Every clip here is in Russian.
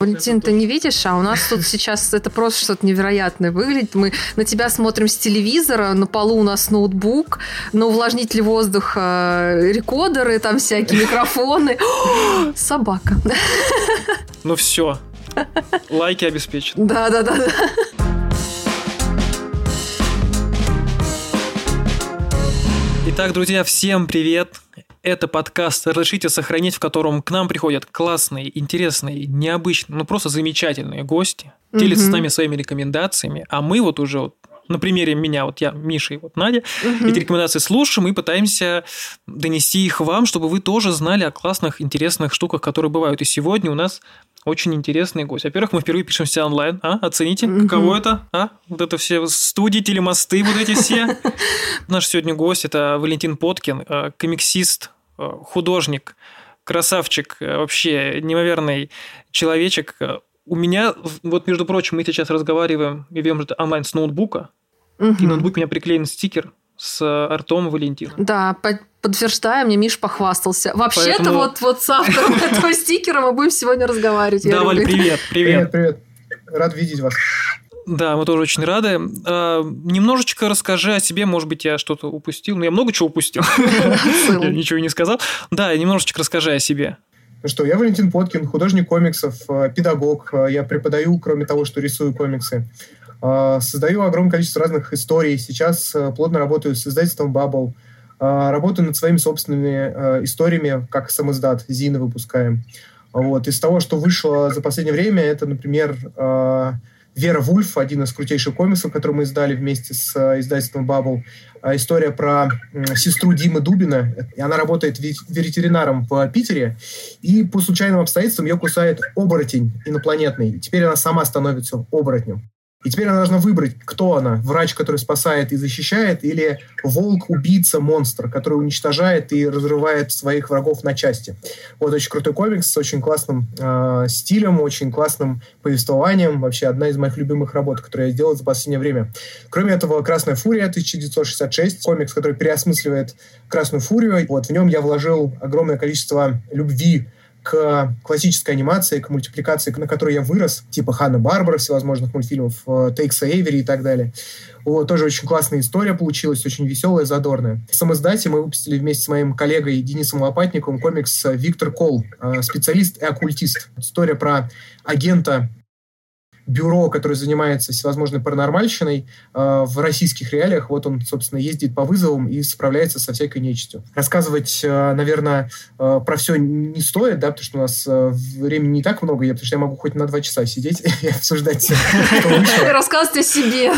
Валентин, ты не видишь, а у нас тут сейчас это просто что-то невероятное выглядит. Мы на тебя смотрим с телевизора, на полу у нас ноутбук, на увлажнитель воздуха рекордеры, там всякие микрофоны. Собака. Ну все, лайки обеспечены. Да, да, да, да. Итак, друзья, всем привет! Это подкаст «Разрешите сохранить», в котором к нам приходят классные, интересные, необычные, ну просто замечательные гости, делятся с нами своими рекомендациями, а мы вот уже вот на примере меня, вот я, Миша и вот Надя, угу. эти рекомендации слушаем и пытаемся донести их вам, чтобы вы тоже знали о классных, интересных штуках, которые бывают. И сегодня у нас очень интересный гость. Во-первых, мы впервые пишемся онлайн. А? Оцените, угу. каково это? А? Вот это все студии, телемосты, вот эти все. Наш сегодня гость – это Валентин Поткин, э, комиксист, художник, красавчик, э, вообще неимоверный человечек. У меня, вот между прочим, мы сейчас разговариваем и ведем это онлайн с ноутбука, угу. и ноутбук у меня приклеен стикер с Артом Валентином. Да, подтверждаю, мне Миш похвастался. Вообще-то Поэтому... вот, вот с автором этого стикера мы будем сегодня разговаривать. Да, Валь, привет, привет. Привет, привет. Рад видеть вас. Да, мы тоже очень рады. А, немножечко расскажи о себе, может быть, я что-то упустил. Ну, я много чего упустил. Я ничего не сказал. Да, немножечко расскажи о себе. Ну что, я Валентин Поткин, художник комиксов, э, педагог. Э, я преподаю, кроме того, что рисую комиксы. Э, создаю огромное количество разных историй. Сейчас плотно работаю с издательством Bubble. Работаю над своими собственными историями, как самоздат, Зины выпускаем. Вот. Из того, что вышло за последнее время, это, например, Вера Вульф, один из крутейших комиксов, который мы издали вместе с э, издательством Bubble. А, история про сестру Димы Дубина. И она работает ветеринаром в Питере. И по случайным обстоятельствам ее кусает оборотень инопланетный. Теперь она сама становится оборотнем. И теперь она должна выбрать, кто она. Врач, который спасает и защищает, или волк-убийца-монстр, который уничтожает и разрывает своих врагов на части. Вот очень крутой комикс с очень классным э, стилем, очень классным повествованием. Вообще одна из моих любимых работ, которую я сделал за последнее время. Кроме этого, «Красная фурия» 1966, комикс, который переосмысливает «Красную фурию». Вот в нем я вложил огромное количество любви к классической анимации, к мультипликации, на которой я вырос, типа Ханна Барбара, всевозможных мультфильмов, э, Тейкса Эйвери и так далее. Вот, тоже очень классная история получилась, очень веселая, задорная. В самоиздате мы выпустили вместе с моим коллегой Денисом Лопатниковым комикс «Виктор Кол», э, специалист и оккультист. История про агента бюро, которое занимается всевозможной паранормальщиной э, в российских реалиях. Вот он, собственно, ездит по вызовам и справляется со всякой нечистью. Рассказывать, э, наверное, э, про все не стоит, да, потому что у нас э, времени не так много, я, потому что я могу хоть на два часа сидеть и обсуждать Рассказывать о себе.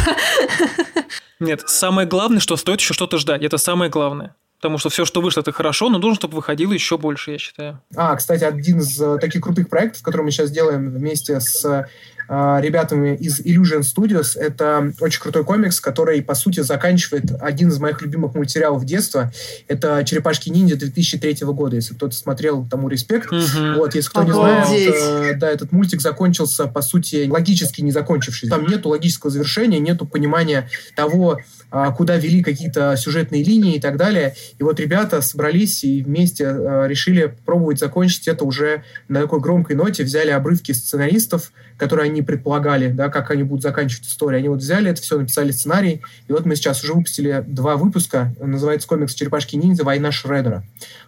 Нет, самое главное, что стоит еще что-то ждать. Это самое главное. Потому что все, что вышло, это хорошо, но нужно, чтобы выходило еще больше, я считаю. А, кстати, один из э, таких крутых проектов, который мы сейчас делаем вместе с ребятами из Illusion Studios. Это очень крутой комикс, который, по сути, заканчивает один из моих любимых мультсериалов детства. Это «Черепашки-ниндзя» 2003 года. Если кто-то смотрел, тому респект. Угу. Вот, если кто Обалдеть. не знает, э, да, этот мультик закончился, по сути, логически не закончившись. Там нету логического завершения, нету понимания того, а, куда вели какие-то сюжетные линии и так далее. И вот ребята собрались и вместе э, решили пробовать закончить это уже на такой громкой ноте, взяли обрывки сценаристов, которые они предполагали, да, как они будут заканчивать историю. Они вот взяли это все, написали сценарий, и вот мы сейчас уже выпустили два выпуска, называется комикс «Черепашки-ниндзя. Война Шредера».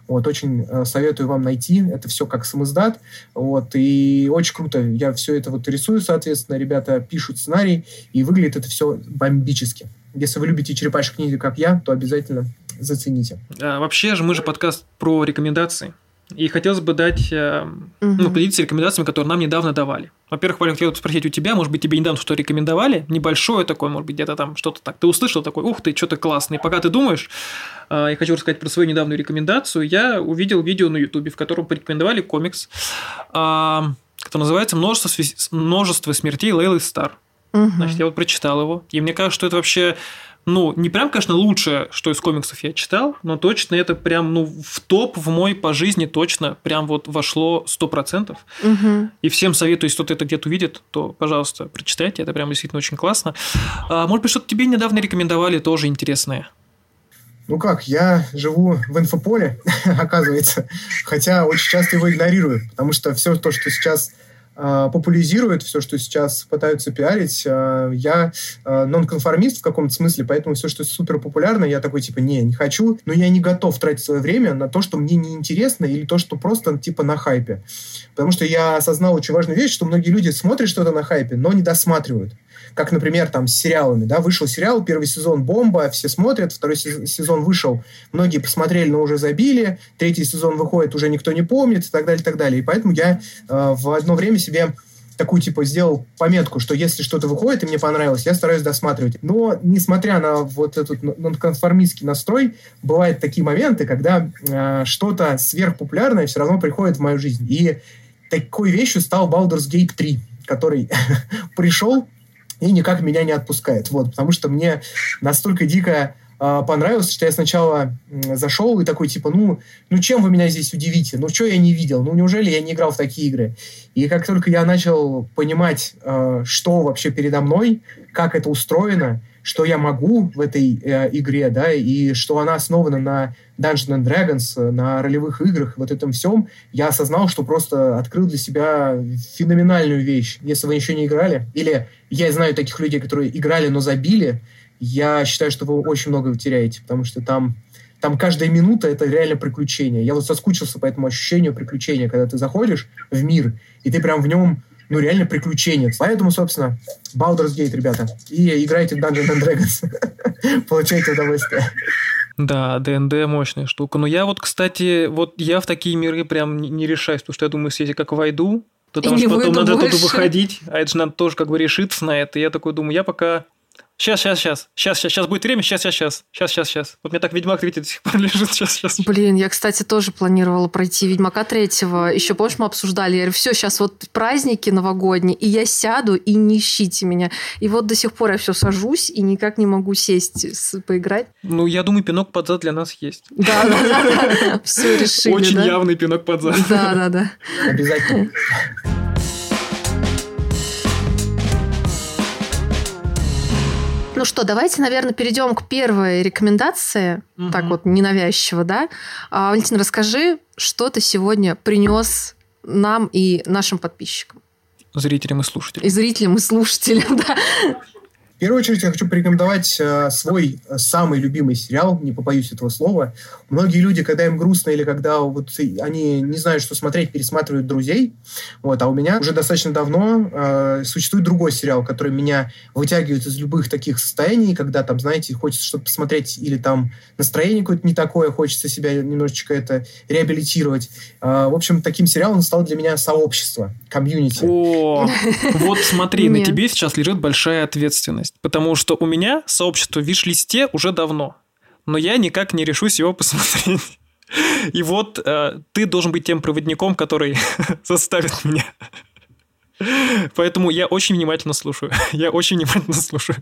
Вот, очень э, советую вам найти, это все как самоздат, вот, и очень круто, я все это вот рисую, соответственно, ребята пишут сценарий, и выглядит это все бомбически. Если вы любите черепашек ниндзя, как я, то обязательно зацените. А, вообще же мы же подкаст про рекомендации. И хотелось бы дать, э, угу. ну, поделиться рекомендациями, которые нам недавно давали. Во-первых, Валя, хотел спросить у тебя, может быть, тебе недавно что рекомендовали, небольшое такое, может быть, где-то там что-то так. Ты услышал такой, ух ты, что-то классное. И пока ты думаешь, э, я хочу рассказать про свою недавнюю рекомендацию. Я увидел видео на Ютубе, в котором порекомендовали комикс, э, который называется «Множество, множество смертей Лейлы Стар». Угу. Значит, я вот прочитал его, и мне кажется, что это вообще ну, не прям, конечно, лучшее, что из комиксов я читал, но точно это прям, ну, в топ в мой по жизни точно прям вот вошло 100%. Угу. И всем советую, если кто-то это где-то увидит, то, пожалуйста, прочитайте, это прям действительно очень классно. А, может быть, что-то тебе недавно рекомендовали тоже интересное? Ну как, я живу в инфополе, оказывается, хотя очень часто его игнорирую, потому что все то, что сейчас популяризирует все, что сейчас пытаются пиарить. Э, я э, нонконформист в каком-то смысле, поэтому все, что супер популярно, я такой, типа, не, не хочу, но я не готов тратить свое время на то, что мне не интересно или то, что просто, типа, на хайпе. Потому что я осознал очень важную вещь, что многие люди смотрят что-то на хайпе, но не досматривают как, например, там с сериалами, да, вышел сериал, первый сезон бомба, все смотрят, второй сезон вышел, многие посмотрели, но уже забили, третий сезон выходит, уже никто не помнит и так далее, и так далее. И поэтому я э, в одно время себе такую, типа, сделал пометку, что если что-то выходит и мне понравилось, я стараюсь досматривать. Но, несмотря на вот этот нонконформистский настрой, бывают такие моменты, когда э, что-то сверхпопулярное все равно приходит в мою жизнь. И такой вещью стал Baldur's Gate 3, который пришел, и никак меня не отпускает. Вот, потому что мне настолько дико э, понравилось, что я сначала зашел и такой, типа, ну, ну чем вы меня здесь удивите? Ну, что я не видел? Ну, неужели я не играл в такие игры? И как только я начал понимать, э, что вообще передо мной, как это устроено, что я могу в этой э, игре, да, и что она основана на Dungeons and Dragons, э, на ролевых играх, вот этом всем, я осознал, что просто открыл для себя феноменальную вещь. Если вы еще не играли, или я знаю таких людей, которые играли, но забили, я считаю, что вы очень много теряете, потому что там там каждая минута это реально приключение. Я вот соскучился по этому ощущению приключения, когда ты заходишь в мир, и ты прям в нем ну, реально приключение. Поэтому, собственно, Baldur's Gate, ребята. И играйте в Dungeons and Dragons. Получайте удовольствие. Да, ДНД мощная штука. Но я вот, кстати, вот я в такие миры прям не решаюсь, потому что я думаю, если я как войду, то там потом надо оттуда выходить, а это же надо тоже как бы решиться на это. И я такой думаю, я пока Сейчас, сейчас, сейчас. Сейчас, сейчас, сейчас будет время. Сейчас, сейчас, сейчас. Сейчас, сейчас, сейчас. Вот мне так Ведьмак 3 до сих пор лежит. Сейчас, сейчас. Блин, я, кстати, тоже планировала пройти Ведьмака третьего. Еще, помнишь, мы обсуждали. Я говорю, все, сейчас вот праздники новогодние, и я сяду, и не ищите меня. И вот до сих пор я все сажусь, и никак не могу сесть поиграть. Ну, я думаю, пинок под зад для нас есть. Да, да, да. Все решили, Очень явный пинок под зад. Да, да, да. Обязательно. Ну что, давайте, наверное, перейдем к первой рекомендации, угу. так вот ненавязчиво, да. А, Валентин, расскажи, что ты сегодня принес нам и нашим подписчикам. Зрителям и слушателям. И зрителям и слушателям, да первую очередь я хочу порекомендовать э, свой э, самый любимый сериал, не побоюсь этого слова. Многие люди, когда им грустно или когда вот они не знают, что смотреть, пересматривают «Друзей». Вот, а у меня уже достаточно давно э, существует другой сериал, который меня вытягивает из любых таких состояний, когда там, знаете, хочется что-то посмотреть или там настроение какое-то не такое, хочется себя немножечко это реабилитировать. Э, в общем, таким сериалом стал для меня «Сообщество», комьюнити. О, вот смотри, на тебе сейчас лежит большая ответственность Потому что у меня сообщество в виш-листе уже давно. Но я никак не решусь его посмотреть. И вот э, ты должен быть тем проводником, который заставит меня Поэтому я очень внимательно слушаю. Я очень внимательно слушаю.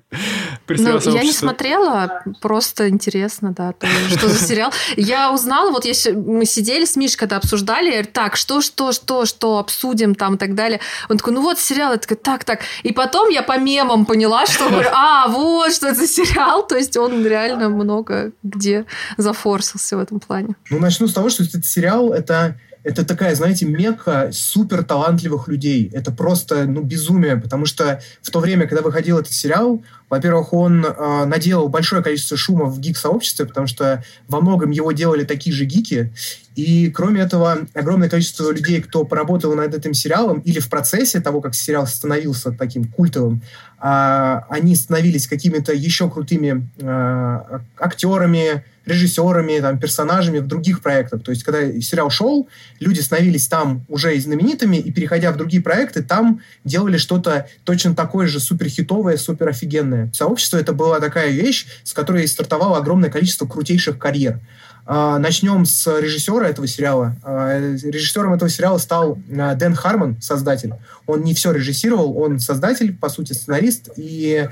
Ну, я не смотрела, просто интересно, да, то, что за сериал. Я узнала, вот если мы сидели с Мишей, когда обсуждали, так, что, что, что, что, обсудим там и так далее. Он такой, ну вот сериал, я такая, так, так. И потом я по мемам поняла, что, а, вот, что это за сериал. То есть он реально много где зафорсился в этом плане. Ну, начну с того, что этот сериал, это это такая, знаете, мекка супер талантливых людей. Это просто, ну, безумие, потому что в то время, когда выходил этот сериал, во-первых, он э, наделал большое количество шума в гик-сообществе, потому что во многом его делали такие же гики. И, кроме этого, огромное количество людей, кто поработал над этим сериалом или в процессе того, как сериал становился таким культовым, э, они становились какими-то еще крутыми э, актерами, режиссерами, там, персонажами в других проектах. То есть, когда сериал шел, люди становились там уже знаменитыми, и, переходя в другие проекты, там делали что-то точно такое же суперхитовое, супер офигенное. Сообщество — это была такая вещь, с которой стартовало огромное количество крутейших карьер. А, начнем с режиссера этого сериала. А, режиссером этого сериала стал а, Дэн Хармон, создатель. Он не все режиссировал, он создатель, по сути, сценарист и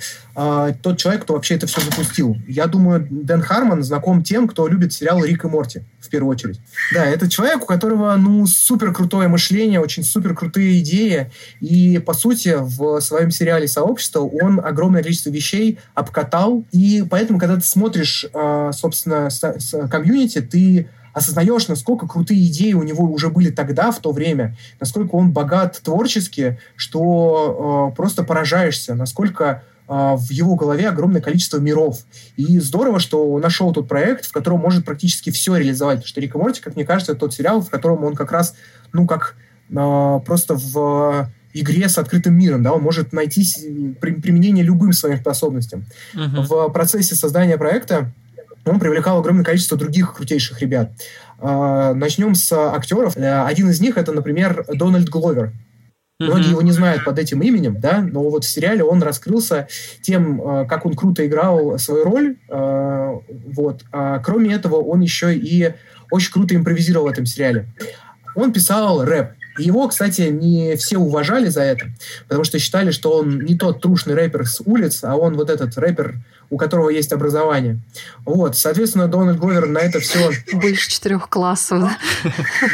тот человек, кто вообще это все запустил. Я думаю, Дэн Хармон знаком тем, кто любит сериал «Рик и Морти», в первую очередь. Да, это человек, у которого, ну, супер крутое мышление, очень супер крутые идеи, и, по сути, в своем сериале «Сообщество» он огромное количество вещей обкатал, и поэтому, когда ты смотришь, собственно, с комьюнити, ты осознаешь, насколько крутые идеи у него уже были тогда, в то время, насколько он богат творчески, что э, просто поражаешься, насколько э, в его голове огромное количество миров. И здорово, что он нашел тот проект, в котором может практически все реализовать. Потому что Рик и Морти, как мне кажется, это тот сериал, в котором он как раз, ну, как э, просто в игре с открытым миром, да, он может найти применение любым своим способностям. Uh-huh. В процессе создания проекта он привлекал огромное количество других крутейших ребят. А, начнем с актеров. Э, один из них это, например, Дональд Гловер. Многие его не знают под этим именем, да, но вот в сериале он раскрылся тем, э, как он круто играл свою роль. Э, вот. А кроме этого, он еще и очень круто импровизировал в этом сериале. Он писал рэп. Его, кстати, не все уважали за это, потому что считали, что он не тот трушный рэпер с улиц, а он вот этот рэпер, у которого есть образование. Вот, соответственно, Дональд Гловер на это все... Больше четырех классов, да?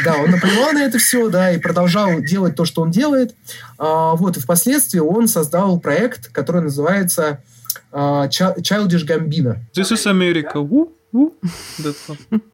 Да, он наплевал на это все, да, и продолжал делать то, что он делает. А, вот, и впоследствии он создал проект, который называется а, Childish Gambino. This is America. Woo?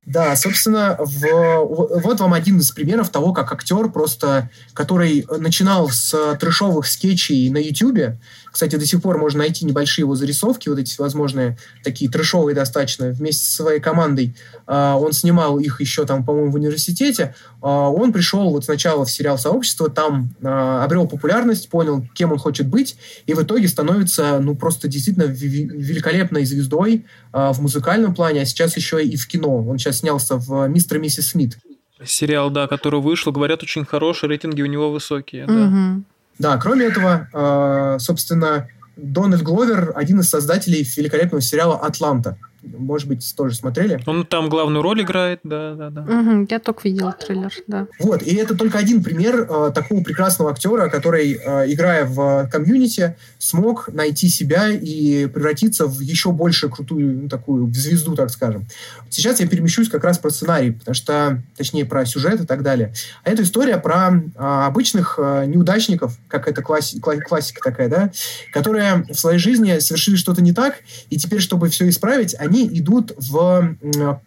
Да, собственно, в, вот вам один из примеров того, как актер просто, который начинал с трешовых скетчей на YouTube, кстати, до сих пор можно найти небольшие его зарисовки, вот эти возможные, такие трешовые достаточно, вместе со своей командой. А, он снимал их еще там, по-моему, в университете. А, он пришел вот сначала в сериал «Сообщество», там а, обрел популярность, понял, кем он хочет быть, и в итоге становится, ну, просто действительно великолепной звездой в музыкальном плане, а сейчас еще и в кино. Он сейчас снялся в «Мистер и миссис Смит». Сериал, да, который вышел, говорят, очень хороший, рейтинги у него высокие. Да. Угу. Да, кроме этого, э, собственно, Дональд Гловер один из создателей великолепного сериала «Атланта» может быть, тоже смотрели. Он там главную роль играет, да, да, да. Угу, я только видел трейлер, да. Вот, и это только один пример э, такого прекрасного актера, который, э, играя в комьюнити, смог найти себя и превратиться в еще больше крутую ну, такую звезду, так скажем. Сейчас я перемещусь как раз про сценарий, потому что, точнее, про сюжет и так далее. А это история про э, обычных э, неудачников, как это класси- классика такая, да, которые в своей жизни совершили что-то не так, и теперь, чтобы все исправить, они они идут в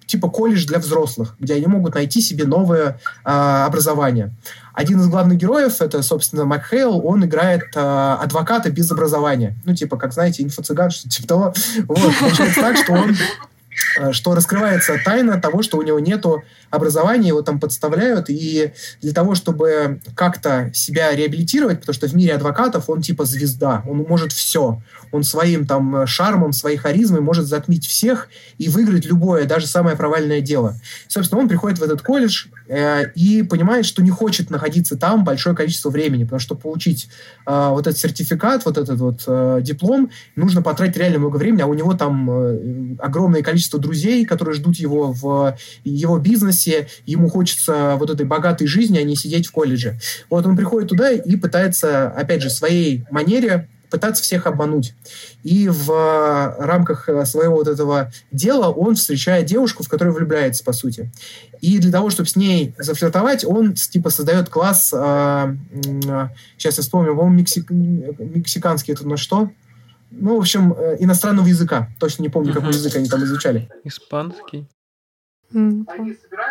типа колледж для взрослых, где они могут найти себе новое э, образование. Один из главных героев, это, собственно, Макхейл, он играет э, адвоката без образования. Ну, типа, как, знаете, инфо-цыган, что типа того. Вот, получается так, что он Э, что раскрывается тайна того, что у него нету образования, его там подставляют, и для того, чтобы как-то себя реабилитировать, потому что в мире адвокатов он типа звезда, он может все, он своим там шармом, своей харизмой может затмить всех и выиграть любое, даже самое провальное дело. Собственно, он приходит в этот колледж э, и понимает, что не хочет находиться там большое количество времени, потому что получить э, вот этот сертификат, вот этот вот э, диплом, нужно потратить реально много времени, а у него там э, огромное количество друзей, которые ждут его в его бизнесе, ему хочется вот этой богатой жизни, а не сидеть в колледже. Вот он приходит туда и пытается, опять же, своей манере пытаться всех обмануть. И в рамках своего вот этого дела он встречает девушку, в которую влюбляется, по сути. И для того, чтобы с ней зафлиртовать, он типа создает класс, э, э, сейчас я вспомню, по-моему, мексик, мексиканский это на что? ну, в общем, э, иностранного языка. Точно не помню, какой язык они там изучали. Испанский.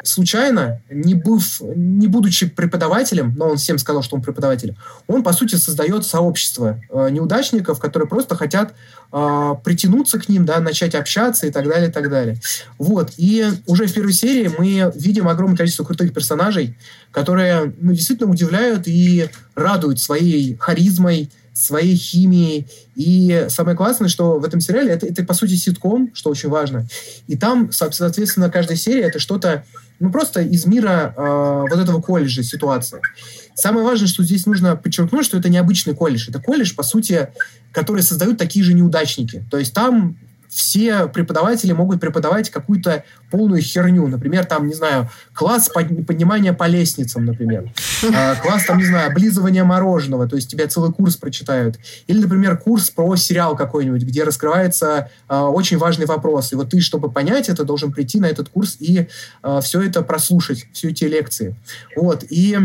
Случайно, не, быв, не будучи преподавателем, но он всем сказал, что он преподаватель, он, по сути, создает сообщество э, неудачников, которые просто хотят э, притянуться к ним, да, начать общаться и так далее, и так далее. Вот. И уже в первой серии мы видим огромное количество крутых персонажей, которые ну, действительно удивляют и радуют своей харизмой, своей химией. И самое классное, что в этом сериале это, это по сути ситком, что очень важно. И там, соответственно, каждая серия это что-то ну, просто из мира э, вот этого колледжа ситуация. Самое важное, что здесь нужно подчеркнуть, что это необычный колледж. Это колледж, по сути, который создают такие же неудачники. То есть там все преподаватели могут преподавать какую-то полную херню. Например, там, не знаю, класс поднимания по лестницам, например. А, класс, там, не знаю, облизывания мороженого, то есть тебя целый курс прочитают. Или, например, курс про сериал какой-нибудь, где раскрывается а, очень важный вопрос. И вот ты, чтобы понять это, должен прийти на этот курс и а, все это прослушать, все эти лекции. Вот. И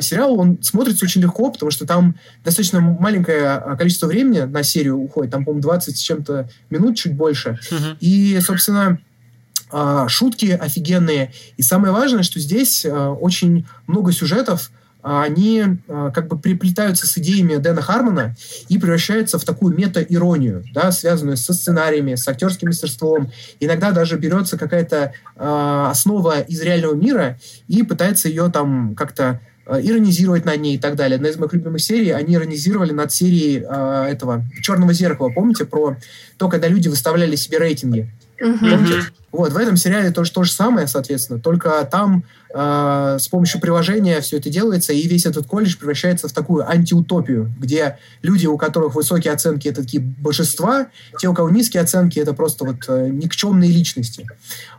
сериал, он смотрится очень легко, потому что там достаточно маленькое количество времени на серию уходит. Там, по-моему, 20 с чем-то минут, чуть больше. Uh-huh. И, собственно, а, шутки офигенные. И самое важное, что здесь а, очень много сюжетов, а, они как бы приплетаются с идеями Дэна Хармона и превращаются в такую мета-иронию, да, связанную со сценариями, с актерским мастерством. Иногда даже берется какая-то э, основа из реального мира и пытается ее там как-то иронизировать над ней и так далее. Одна из моих любимых серий, они иронизировали над серией э, этого «Черного зеркала». Помните про то, когда люди выставляли себе рейтинги? Вот, в этом сериале тоже то же самое, соответственно, только там э, с помощью приложения все это делается, и весь этот колледж превращается в такую антиутопию, где люди, у которых высокие оценки, это такие божества, те, у кого низкие оценки, это просто вот э, никчемные личности.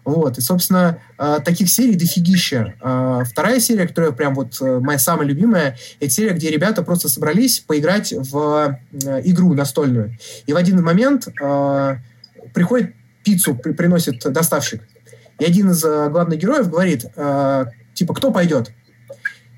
Вот, и, собственно, э, таких серий дофигища. Э, вторая серия, которая прям вот э, моя самая любимая, это серия, где ребята просто собрались поиграть в э, игру настольную. И в один момент э, приходит пиццу при, приносит доставщик. И один из э, главных героев говорит, э, типа, кто пойдет?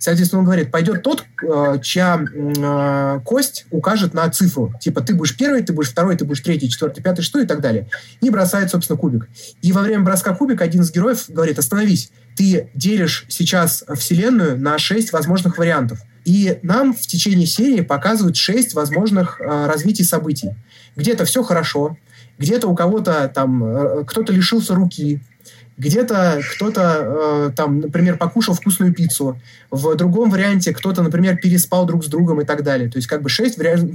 Соответственно, он говорит, пойдет тот, э, чья э, кость укажет на цифру. Типа, ты будешь первый, ты будешь второй, ты будешь третий, четвертый, пятый, что и так далее. И бросает, собственно, кубик. И во время броска кубика один из героев говорит, остановись, ты делишь сейчас Вселенную на шесть возможных вариантов. И нам в течение серии показывают шесть возможных э, развитий событий. Где-то все хорошо, где-то у кого-то там, э, кто-то лишился руки, где-то кто-то, э, там, например, покушал вкусную пиццу, в другом варианте кто-то, например, переспал друг с другом и так далее. То есть как бы шесть реаль...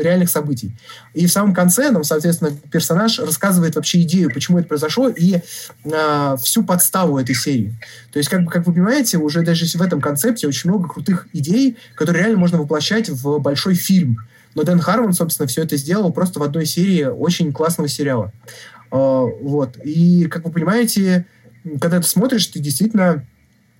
реальных событий. И в самом конце нам, соответственно, персонаж рассказывает вообще идею, почему это произошло, и э, всю подставу этой серии. То есть, как, бы, как вы понимаете, уже даже в этом концепте очень много крутых идей, которые реально можно воплощать в большой фильм. Но Дэн Хармон, собственно, все это сделал просто в одной серии очень классного сериала. Uh, вот. И, как вы понимаете, когда ты смотришь, ты действительно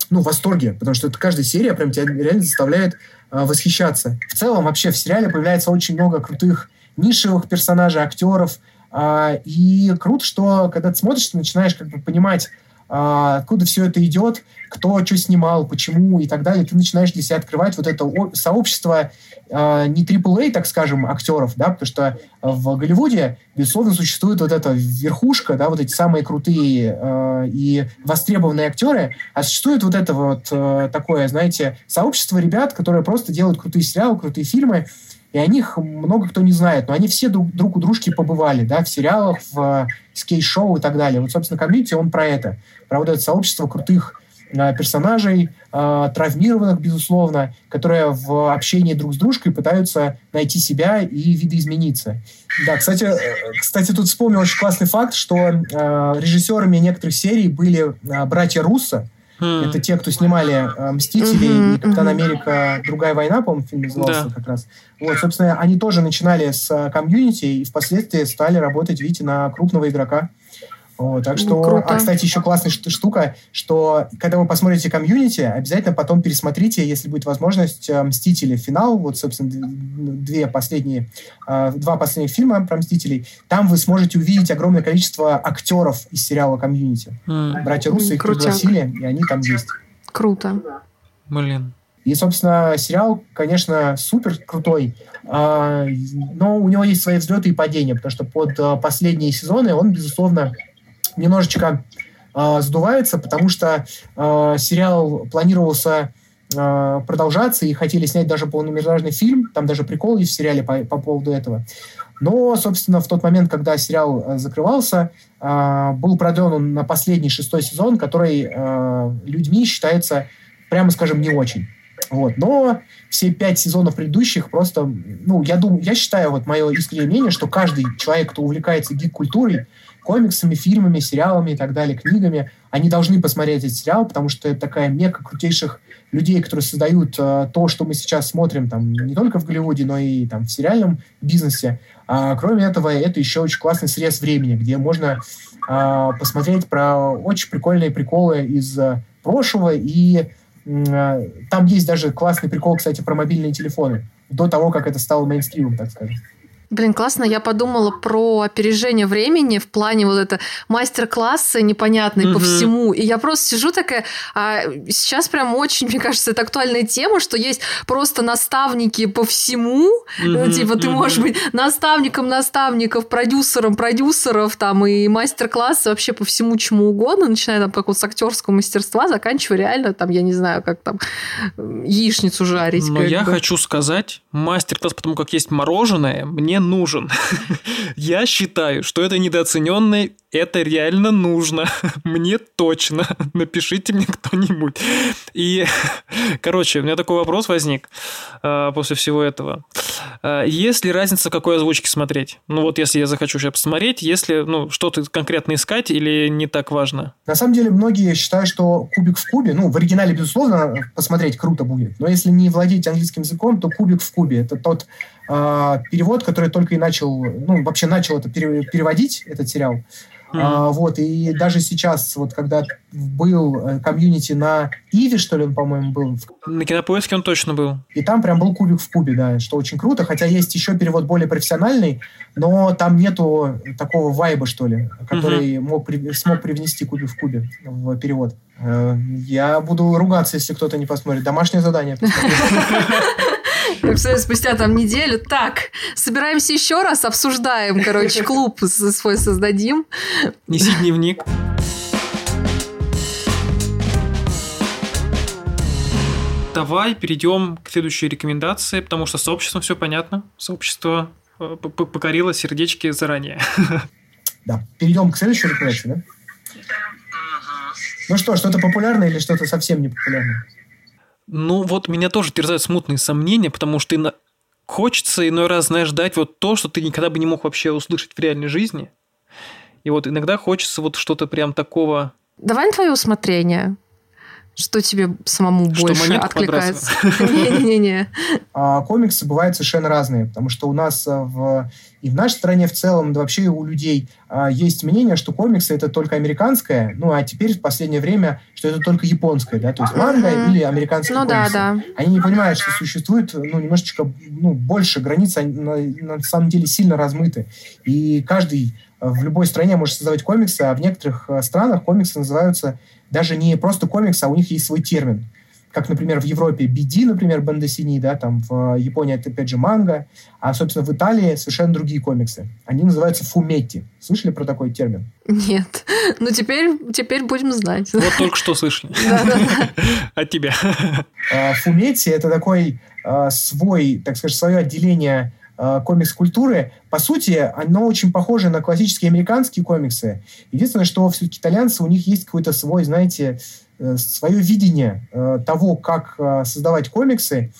ну, в восторге, потому что это каждая серия прям тебя реально заставляет uh, восхищаться. В целом, вообще, в сериале появляется очень много крутых нишевых персонажей, актеров, uh, и круто, что когда ты смотришь, ты начинаешь как бы понимать, а, откуда все это идет, кто что снимал, почему и так далее, ты начинаешь для себя открывать вот это сообщество э, не AAA, так скажем, актеров, да, потому что в Голливуде, безусловно, существует вот эта верхушка, да, вот эти самые крутые э, и востребованные актеры, а существует вот это вот э, такое, знаете, сообщество ребят, которые просто делают крутые сериалы, крутые фильмы, и о них много кто не знает, но они все друг, друг у дружки побывали, да, в сериалах, в скетч-шоу и так далее. Вот, собственно, Community, он про это, про вот это сообщество крутых э, персонажей, э, травмированных, безусловно, которые в общении друг с дружкой пытаются найти себя и видоизмениться. Да, кстати, э, кстати, тут вспомнил очень классный факт, что э, режиссерами некоторых серий были э, братья Руссо, Mm. Это те, кто снимали э, «Мстители» mm-hmm, и «Капитан mm-hmm. Америка. Другая война», по-моему, фильм назывался да. как раз. Вот, собственно, они тоже начинали с э, Community и впоследствии стали работать, видите, на крупного игрока. Вот, так что, ну, а, кстати, еще классная штука, что когда вы посмотрите Community, обязательно потом пересмотрите, если будет возможность, э, «Мстители. Финал», вот, собственно, две последние, э, два последних фильма про «Мстителей», там вы сможете увидеть огромное количество актеров из сериала «Community». Mm. Братья Руссо их Крутяк. пригласили, и они там есть. Круто. Блин. И, собственно, сериал, конечно, супер крутой, а, но у него есть свои взлеты и падения, потому что под э, последние сезоны он, безусловно, немножечко э, сдувается, потому что э, сериал планировался э, продолжаться и хотели снять даже полнометражный фильм. Там даже прикол есть в сериале по, по поводу этого. Но, собственно, в тот момент, когда сериал закрывался, э, был продлен он на последний шестой сезон, который э, людьми считается, прямо скажем, не очень. Вот. Но все пять сезонов предыдущих просто, ну, я думаю, я считаю, вот мое искреннее мнение, что каждый человек, кто увлекается гик-культурой, комиксами, фильмами, сериалами и так далее, книгами, они должны посмотреть этот сериал, потому что это такая мека крутейших людей, которые создают э, то, что мы сейчас смотрим там не только в Голливуде, но и там в сериальном бизнесе. А, кроме этого, это еще очень классный срез времени, где можно э, посмотреть про очень прикольные приколы из э, прошлого и э, там есть даже классный прикол, кстати, про мобильные телефоны до того, как это стало мейнстримом, так скажем. Блин, классно. Я подумала про опережение времени в плане вот это мастер-классы непонятные угу. по всему. И я просто сижу такая... А сейчас прям очень, мне кажется, это актуальная тема, что есть просто наставники по всему. Угу, типа ты угу. можешь быть наставником наставников, продюсером продюсеров, там, и мастер-классы вообще по всему чему угодно, начиная там как вот с актерского мастерства, заканчивая реально там, я не знаю, как там яичницу жарить. Но я бы. хочу сказать, мастер-класс, потому как есть мороженое, мне нужен. Я считаю, что это недооцененный это реально нужно. Мне точно. Напишите мне кто-нибудь. И, короче, у меня такой вопрос возник э, после всего этого. Э, есть ли разница, какой озвучки смотреть? Ну вот, если я захочу сейчас посмотреть, если ну, что-то конкретно искать или не так важно? На самом деле, многие считают, что кубик в кубе, ну, в оригинале, безусловно, посмотреть круто будет. Но если не владеть английским языком, то кубик в кубе. Это тот э, перевод, который только и начал, ну, вообще начал это переводить, этот сериал. Mm-hmm. А, вот, и даже сейчас, вот когда был э, комьюнити на Иви, что ли, он, по-моему, был. На Кинопоиске он точно был. И там прям был кубик в кубе, да, что очень круто, хотя есть еще перевод более профессиональный, но там нету такого вайба, что ли, который mm-hmm. мог, смог привнести кубик в кубе в перевод. Э, я буду ругаться, если кто-то не посмотрит. Домашнее задание. Спустя там неделю. Так, собираемся еще раз, обсуждаем, короче, клуб свой создадим. Неси дневник. Давай перейдем к следующей рекомендации, потому что с сообществом все понятно. Сообщество э, покорило сердечки заранее. Да, перейдем к следующей рекомендации, да? Ну что, что-то популярное или что-то совсем не популярное? Ну, вот меня тоже терзают смутные сомнения, потому что на... хочется иной раз, знаешь, ждать вот то, что ты никогда бы не мог вообще услышать в реальной жизни. И вот иногда хочется вот что-то прям такого... Давай на твое усмотрение. Что тебе самому что, больше откликается? Не-не-не. А, комиксы бывают совершенно разные, потому что у нас а, в, и в нашей стране в целом, да вообще у людей а, есть мнение, что комиксы это только американское, ну а теперь в последнее время, что это только японское, да, то есть манга или американские ну, комиксы. Да, да. Они не понимают, что существует ну, немножечко ну, больше границ, они на, на самом деле сильно размыты. И каждый в любой стране может создавать комиксы, а в некоторых странах комиксы называются даже не просто комикс, а у них есть свой термин. Как, например, в Европе BD, например, Бандесини, да, там в Японии это, опять же, манга, а, собственно, в Италии совершенно другие комиксы. Они называются фуметти. Слышали про такой термин? Нет. Ну, теперь, теперь будем знать. Вот только что слышали. От тебя. А, фуметти – это такой а, свой, так сказать, свое отделение комикс-культуры, по сути, оно очень похоже на классические американские комиксы. Единственное, что все-таки итальянцы, у них есть какой-то свой, знаете, э, свое видение э, того, как создавать комиксы.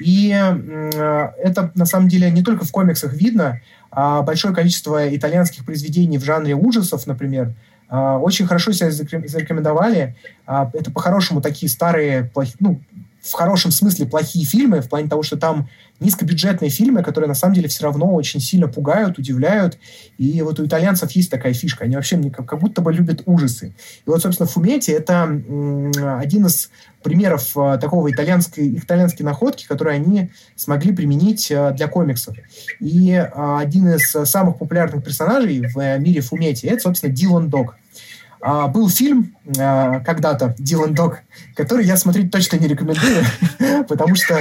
И это, на самом деле, не только в комиксах видно, а большое количество итальянских произведений в жанре ужасов, например, очень хорошо себя зарекомендовали. Это по-хорошему такие старые, ну, в хорошем смысле плохие фильмы, в плане того, что там низкобюджетные фильмы, которые на самом деле все равно очень сильно пугают, удивляют. И вот у итальянцев есть такая фишка. Они вообще как, как будто бы любят ужасы. И вот, собственно, Фуметти — это один из примеров э, такого итальянской, итальянской находки, которые они смогли применить э, для комиксов. И э, один из самых популярных персонажей в мире Фуметти — это, собственно, Дилан Дог. А, был фильм а, когда-то «Дилан Дог», который я смотреть точно не рекомендую, потому что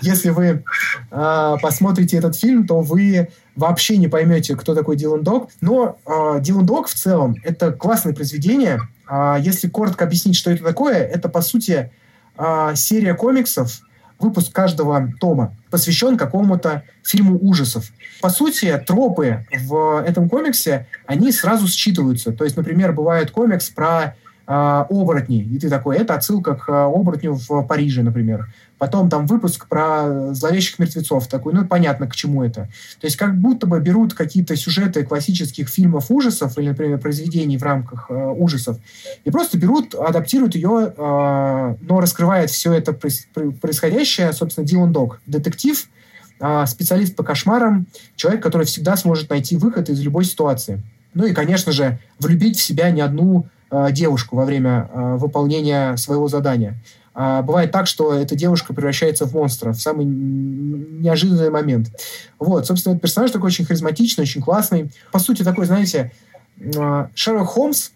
если вы а, посмотрите этот фильм, то вы вообще не поймете, кто такой Дилан Дог. Но а, Дилан Дог в целом — это классное произведение. А, если коротко объяснить, что это такое, это, по сути, а, серия комиксов, выпуск каждого тома посвящен какому-то фильму ужасов. По сути, тропы в этом комиксе, они сразу считываются. То есть, например, бывает комикс про э, оборотней, и ты такой, это отсылка к оборотню в Париже, например. Потом там выпуск про зловещих мертвецов. Такой, ну, понятно, к чему это. То есть как будто бы берут какие-то сюжеты классических фильмов ужасов или, например, произведений в рамках э, ужасов и просто берут, адаптируют ее, э, но раскрывает все это происходящее, собственно, Дилан Дог. Детектив, э, специалист по кошмарам, человек, который всегда сможет найти выход из любой ситуации. Ну и, конечно же, влюбить в себя не одну девушку во время э, выполнения своего задания. А бывает так, что эта девушка превращается в монстра в самый неожиданный момент. Вот, собственно, этот персонаж такой очень харизматичный, очень классный. По сути, такой, знаете, э, Шерлок Холмс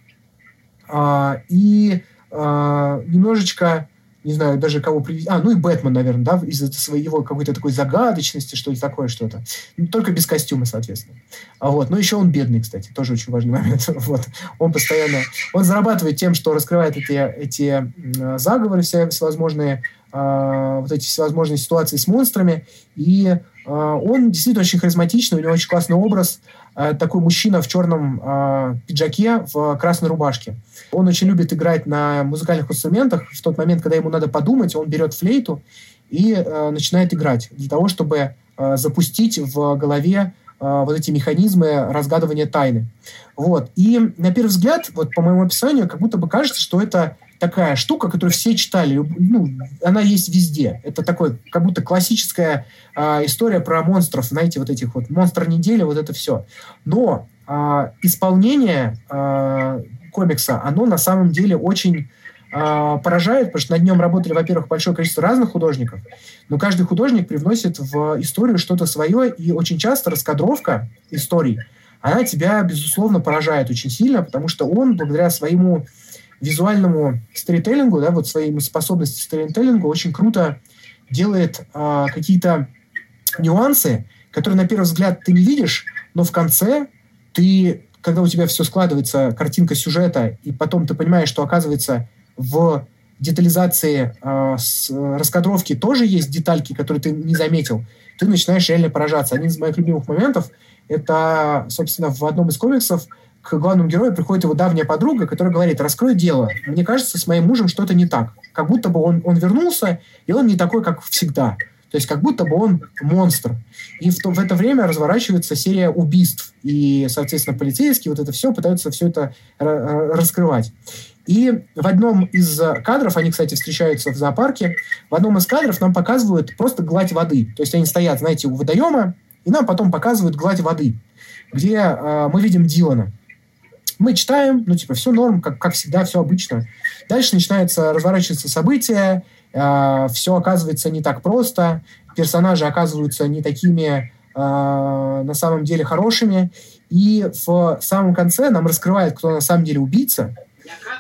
э, и э, немножечко не знаю даже кого привести. А, ну и Бэтмен, наверное, да, из-за своего какой-то такой загадочности, что ли, такое что-то. Ну, только без костюма, соответственно. А вот. Но еще он бедный, кстати, тоже очень важный момент. вот. Он постоянно... Он зарабатывает тем, что раскрывает эти, эти заговоры все, всевозможные, э, вот эти всевозможные ситуации с монстрами, и э, он действительно очень харизматичный, у него очень классный образ, Э, такой мужчина в черном э, пиджаке в красной рубашке. Он очень любит играть на музыкальных инструментах. В тот момент, когда ему надо подумать, он берет флейту и э, начинает играть для того, чтобы э, запустить в голове э, вот эти механизмы разгадывания тайны. Вот. И на первый взгляд, вот по моему описанию, как будто бы кажется, что это такая штука, которую все читали. Ну, она есть везде. Это такой, как будто классическая э, история про монстров, знаете, вот этих вот монстр недели, вот это все. Но э, исполнение э, комикса, оно на самом деле очень э, поражает, потому что над нем работали, во-первых, большое количество разных художников, но каждый художник привносит в историю что-то свое, и очень часто раскадровка историй, она тебя, безусловно, поражает очень сильно, потому что он, благодаря своему визуальному сторителлингу, да, вот своим способности сторителлингу очень круто делает а, какие-то нюансы, которые на первый взгляд ты не видишь, но в конце ты, когда у тебя все складывается, картинка сюжета, и потом ты понимаешь, что оказывается в детализации э, с раскадровки тоже есть детальки, которые ты не заметил, ты начинаешь реально поражаться. Один из моих любимых моментов это, собственно, в одном из комиксов к главному герою приходит его давняя подруга, которая говорит, раскрой дело. Мне кажется, с моим мужем что-то не так. Как будто бы он, он вернулся, и он не такой, как всегда. То есть как будто бы он монстр. И в, то, в это время разворачивается серия убийств. И, соответственно, полицейские вот это все пытаются все это раскрывать. И в одном из кадров, они, кстати, встречаются в зоопарке, в одном из кадров нам показывают просто гладь воды. То есть они стоят, знаете, у водоема, и нам потом показывают гладь воды, где э, мы видим Дилана. Мы читаем, ну, типа, все норм, как, как всегда, все обычно. Дальше начинается разворачиваться события, э, все оказывается не так просто, персонажи оказываются не такими э, на самом деле хорошими, и в самом конце нам раскрывает, кто на самом деле убийца,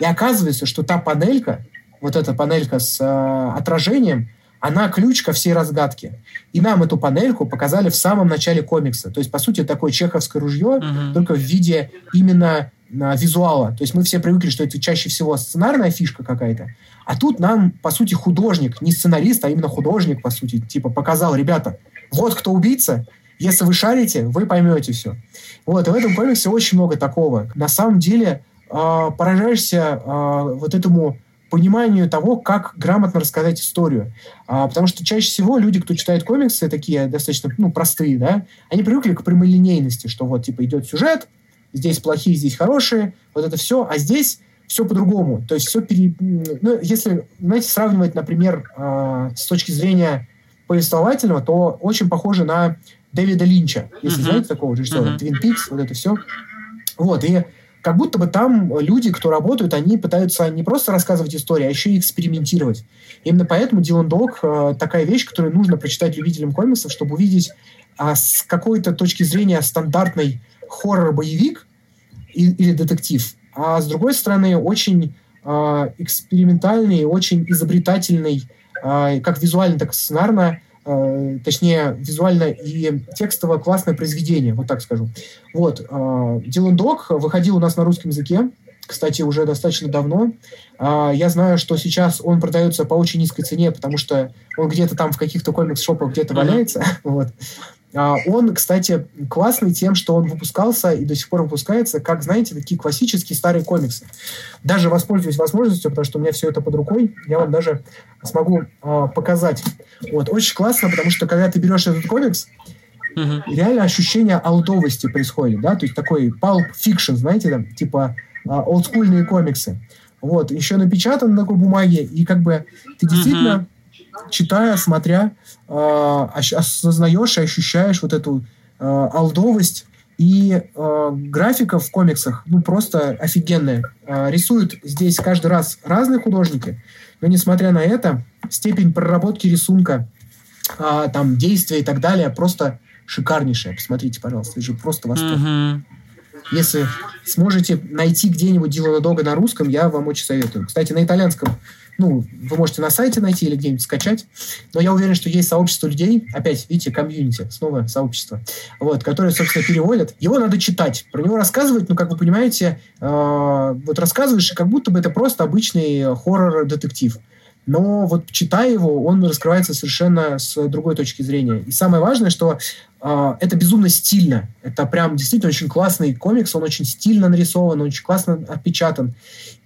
и оказывается, что та панелька, вот эта панелька с э, отражением, она ключ ко всей разгадке. И нам эту панельку показали в самом начале комикса. То есть, по сути, такое чеховское ружье, uh-huh. только в виде именно визуала. То есть мы все привыкли, что это чаще всего сценарная фишка какая-то. А тут нам, по сути, художник, не сценарист, а именно художник, по сути, типа показал, ребята, вот кто убийца, если вы шарите, вы поймете все. Вот, и в этом комиксе очень много такого. На самом деле э, поражаешься э, вот этому пониманию того, как грамотно рассказать историю. А, потому что чаще всего люди, кто читает комиксы, такие достаточно ну, простые, да, они привыкли к прямолинейности, что вот типа идет сюжет, здесь плохие, здесь хорошие, вот это все, а здесь все по-другому. То есть все пере... Ну, если, знаете, сравнивать, например, э, с точки зрения повествовательного, то очень похоже на Дэвида Линча, если uh-huh. знаете такого режиссера, uh-huh. Twin Peaks, вот это все. Вот, и как будто бы там люди, кто работают, они пытаются не просто рассказывать истории, а еще и экспериментировать. Именно поэтому Дилан Дог э, такая вещь, которую нужно прочитать любителям комиксов, чтобы увидеть а, с какой-то точки зрения стандартной хоррор-боевик или детектив, а с другой стороны очень э, экспериментальный, очень изобретательный, э, как визуально, так и сценарно, э, точнее, визуально и текстово классное произведение, вот так скажу. Вот, э, Дилан Док выходил у нас на русском языке, кстати, уже достаточно давно. Э, я знаю, что сейчас он продается по очень низкой цене, потому что он где-то там в каких-то комикс-шопах где-то валяется. вот. А, он, кстати, классный тем, что он выпускался и до сих пор выпускается, как, знаете, такие классические старые комиксы. Даже воспользуюсь возможностью, потому что у меня все это под рукой, я вам даже смогу э, показать. Вот, очень классно, потому что когда ты берешь этот комикс, uh-huh. реально ощущение алдовости происходит, да, то есть такой pulp fiction, знаете, там, типа э, олдскульные комиксы. Вот, еще напечатан на такой бумаге, и как бы ты действительно... Uh-huh читая, смотря, э, осознаешь и ощущаешь вот эту э, алдовость И э, графика в комиксах, ну, просто офигенная. Рисуют здесь каждый раз разные художники, но, несмотря на это, степень проработки рисунка, там, действия и так далее просто шикарнейшая. Посмотрите, пожалуйста, это же просто восторг. Mm-hmm. Если сможете найти где-нибудь Дилана Дога на русском, я вам очень советую. Кстати, на итальянском ну, вы можете на сайте найти или где-нибудь скачать, но я уверен, что есть сообщество людей, опять, видите, комьюнити, снова сообщество, вот, которые, собственно, переводят. Его надо читать, про него рассказывать, ну, как вы понимаете, э, вот рассказываешь, как будто бы это просто обычный хоррор-детектив. Но вот читая его, он раскрывается совершенно с другой точки зрения. И самое важное, что э, это безумно стильно. Это прям действительно очень классный комикс, он очень стильно нарисован, очень классно отпечатан.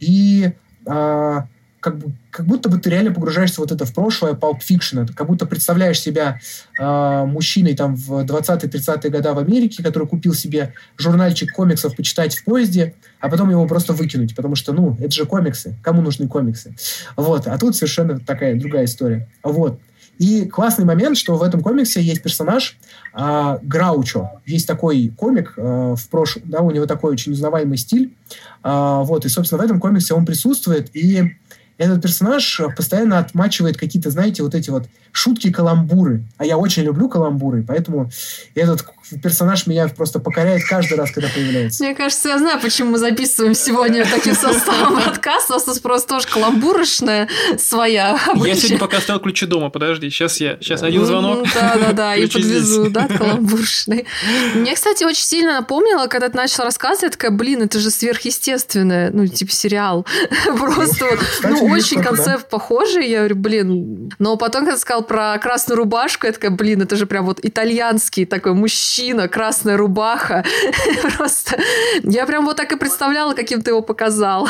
И э, как, бы, как будто бы ты реально погружаешься вот это в прошлое Pulp Fiction. Это как будто представляешь себя э, мужчиной там в 20-30-е годы в Америке, который купил себе журнальчик комиксов почитать в поезде, а потом его просто выкинуть, потому что, ну, это же комиксы. Кому нужны комиксы? Вот. А тут совершенно такая другая история. Вот. И классный момент, что в этом комиксе есть персонаж э, Граучо. Есть такой комик э, в прошлом, да, у него такой очень узнаваемый стиль. Э, вот, и, собственно, в этом комиксе он присутствует, и этот персонаж постоянно отмачивает какие-то, знаете, вот эти вот шутки-каламбуры. А я очень люблю каламбуры, поэтому этот персонаж меня просто покоряет каждый раз, когда появляется. Мне кажется, я знаю, почему мы записываем сегодня таким составом подкаста. У нас просто тоже каламбурочная своя. Я сегодня пока оставил ключи дома, подожди, сейчас я, сейчас один звонок. Да-да-да, и подвезу, да, каламбурочный. Мне, кстати, очень сильно напомнило, когда ты начал рассказывать, я такая, блин, это же сверхъестественное, ну, типа сериал. Просто вот, ну, очень концепт похожий, я говорю, блин. Но потом, когда сказал про красную рубашку, я такая, блин, это же прям вот итальянский такой мужчина, красная рубаха. Просто я прям вот так и представляла, каким ты его показал.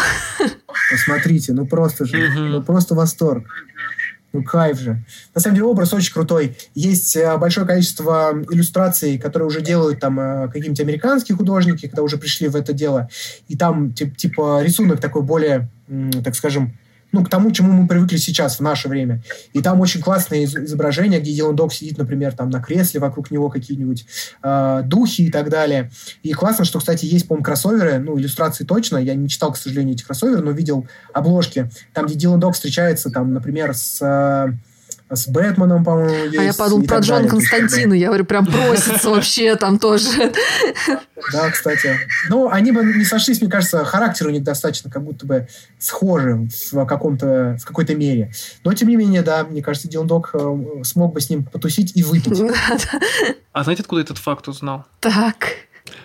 Посмотрите, ну просто же, ну просто восторг. Ну, кайф же. На самом деле, образ очень крутой. Есть э, большое количество иллюстраций, которые уже делают там э, какие-нибудь американские художники, когда уже пришли в это дело. И там, типа, рисунок такой более, так скажем, ну, к тому, чему мы привыкли сейчас, в наше время. И там очень классные изображения, где Дилан Док сидит, например, там на кресле, вокруг него какие-нибудь э, духи и так далее. И классно, что, кстати, есть, по-моему, кроссоверы, ну, иллюстрации точно, я не читал, к сожалению, эти кроссоверы, но видел обложки, там, где Дилан Док встречается, там, например, с... Э, с Бэтменом, по-моему, есть. А я подумал про Джон Константину. Я говорю, прям просится вообще там тоже. Да, кстати. Ну, они бы не сошлись, мне кажется, характер у них достаточно как будто бы схожи в, каком-то, в какой-то мере. Но, тем не менее, да, мне кажется, Дилан Док э, смог бы с ним потусить и выпить. А знаете, откуда этот факт узнал? Так.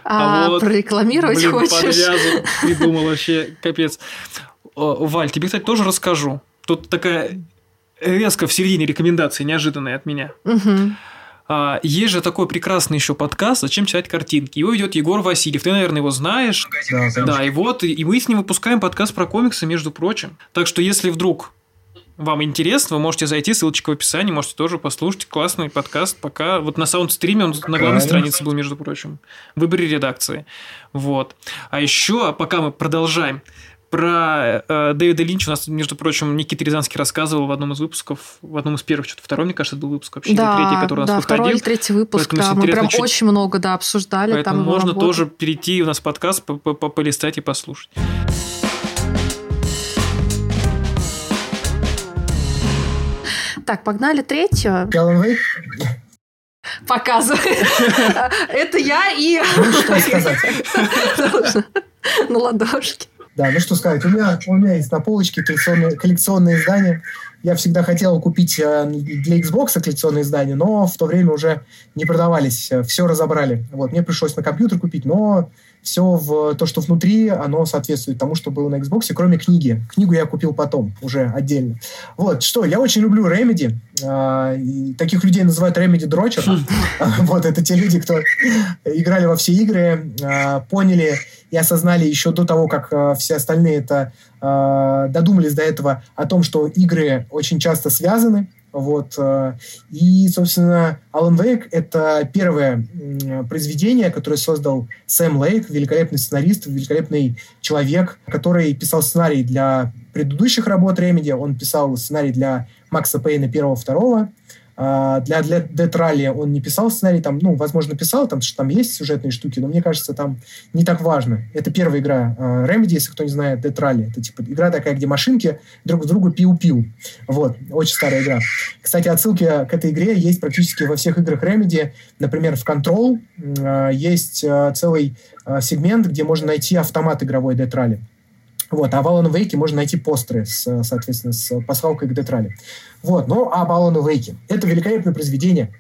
А, а вот, прорекламировать блин, хочешь? подвязу придумал вообще, капец. Валь, тебе, кстати, тоже расскажу. Тут такая резко в середине рекомендации, неожиданные от меня. Угу. А, есть же такой прекрасный еще подкаст «Зачем читать картинки?». Его ведет Егор Васильев. Ты, наверное, его знаешь. Да, да и вот, и мы с ним выпускаем подкаст про комиксы, между прочим. Так что, если вдруг вам интересно, вы можете зайти, ссылочка в описании, можете тоже послушать. Классный подкаст. Пока вот на саундстриме он на главной странице был, между прочим. В выборе редакции. Вот. А еще, пока мы продолжаем, про э, Дэвида Линча у нас, между прочим, Никита Рязанский рассказывал в одном из выпусков, в одном из первых, что-то второй, мне кажется, был выпуск вообще, да, или третий, который у нас да, выходил. второй или третий выпуск, Поэтому, да, мы прям чуть... очень много, да, обсуждали. Поэтому там можно работу. тоже перейти у нас подкаст, полистать и послушать. Так, погнали третью. Показывай. Это я и... Ну, что сказать? На ладошке. Да, ну что сказать, у меня, у меня есть на полочке коллекционные, коллекционные издания. Я всегда хотел купить э, для Xbox коллекционные издания, но в то время уже не продавались, все разобрали. Вот, мне пришлось на компьютер купить, но все в то, что внутри, оно соответствует тому, что было на Xbox, кроме книги. Книгу я купил потом, уже отдельно. Вот, что, я очень люблю Remedy. Э, таких людей называют Remedy Дрочер. Вот, это те люди, кто играли во все игры, э, поняли и осознали еще до того, как э, все остальные это э, додумались до этого о том, что игры очень часто связаны. Вот. Э, и, собственно, Alan Wake — это первое произведение, которое создал Сэм Лейк, великолепный сценарист, великолепный человек, который писал сценарий для предыдущих работ Remedy. Он писал сценарий для Макса Пейна первого, второго. А, для, для Death Rally он не писал сценарий, там, ну, возможно, писал, там, что там есть сюжетные штуки, но мне кажется, там не так важно. Это первая игра uh, Remedy, если кто не знает, Death Rally. Это типа игра такая, где машинки друг с другу пиу-пиу. Вот, очень старая игра. Кстати, отсылки к этой игре есть практически во всех играх Remedy. Например, в Control uh, есть uh, целый сегмент, где можно найти автомат игровой Death Rally. Вот, а в Alan Wake можно найти постеры, с, соответственно, с пасхалкой к Детрале. Вот, но об Alan Wake. Это великолепное произведение,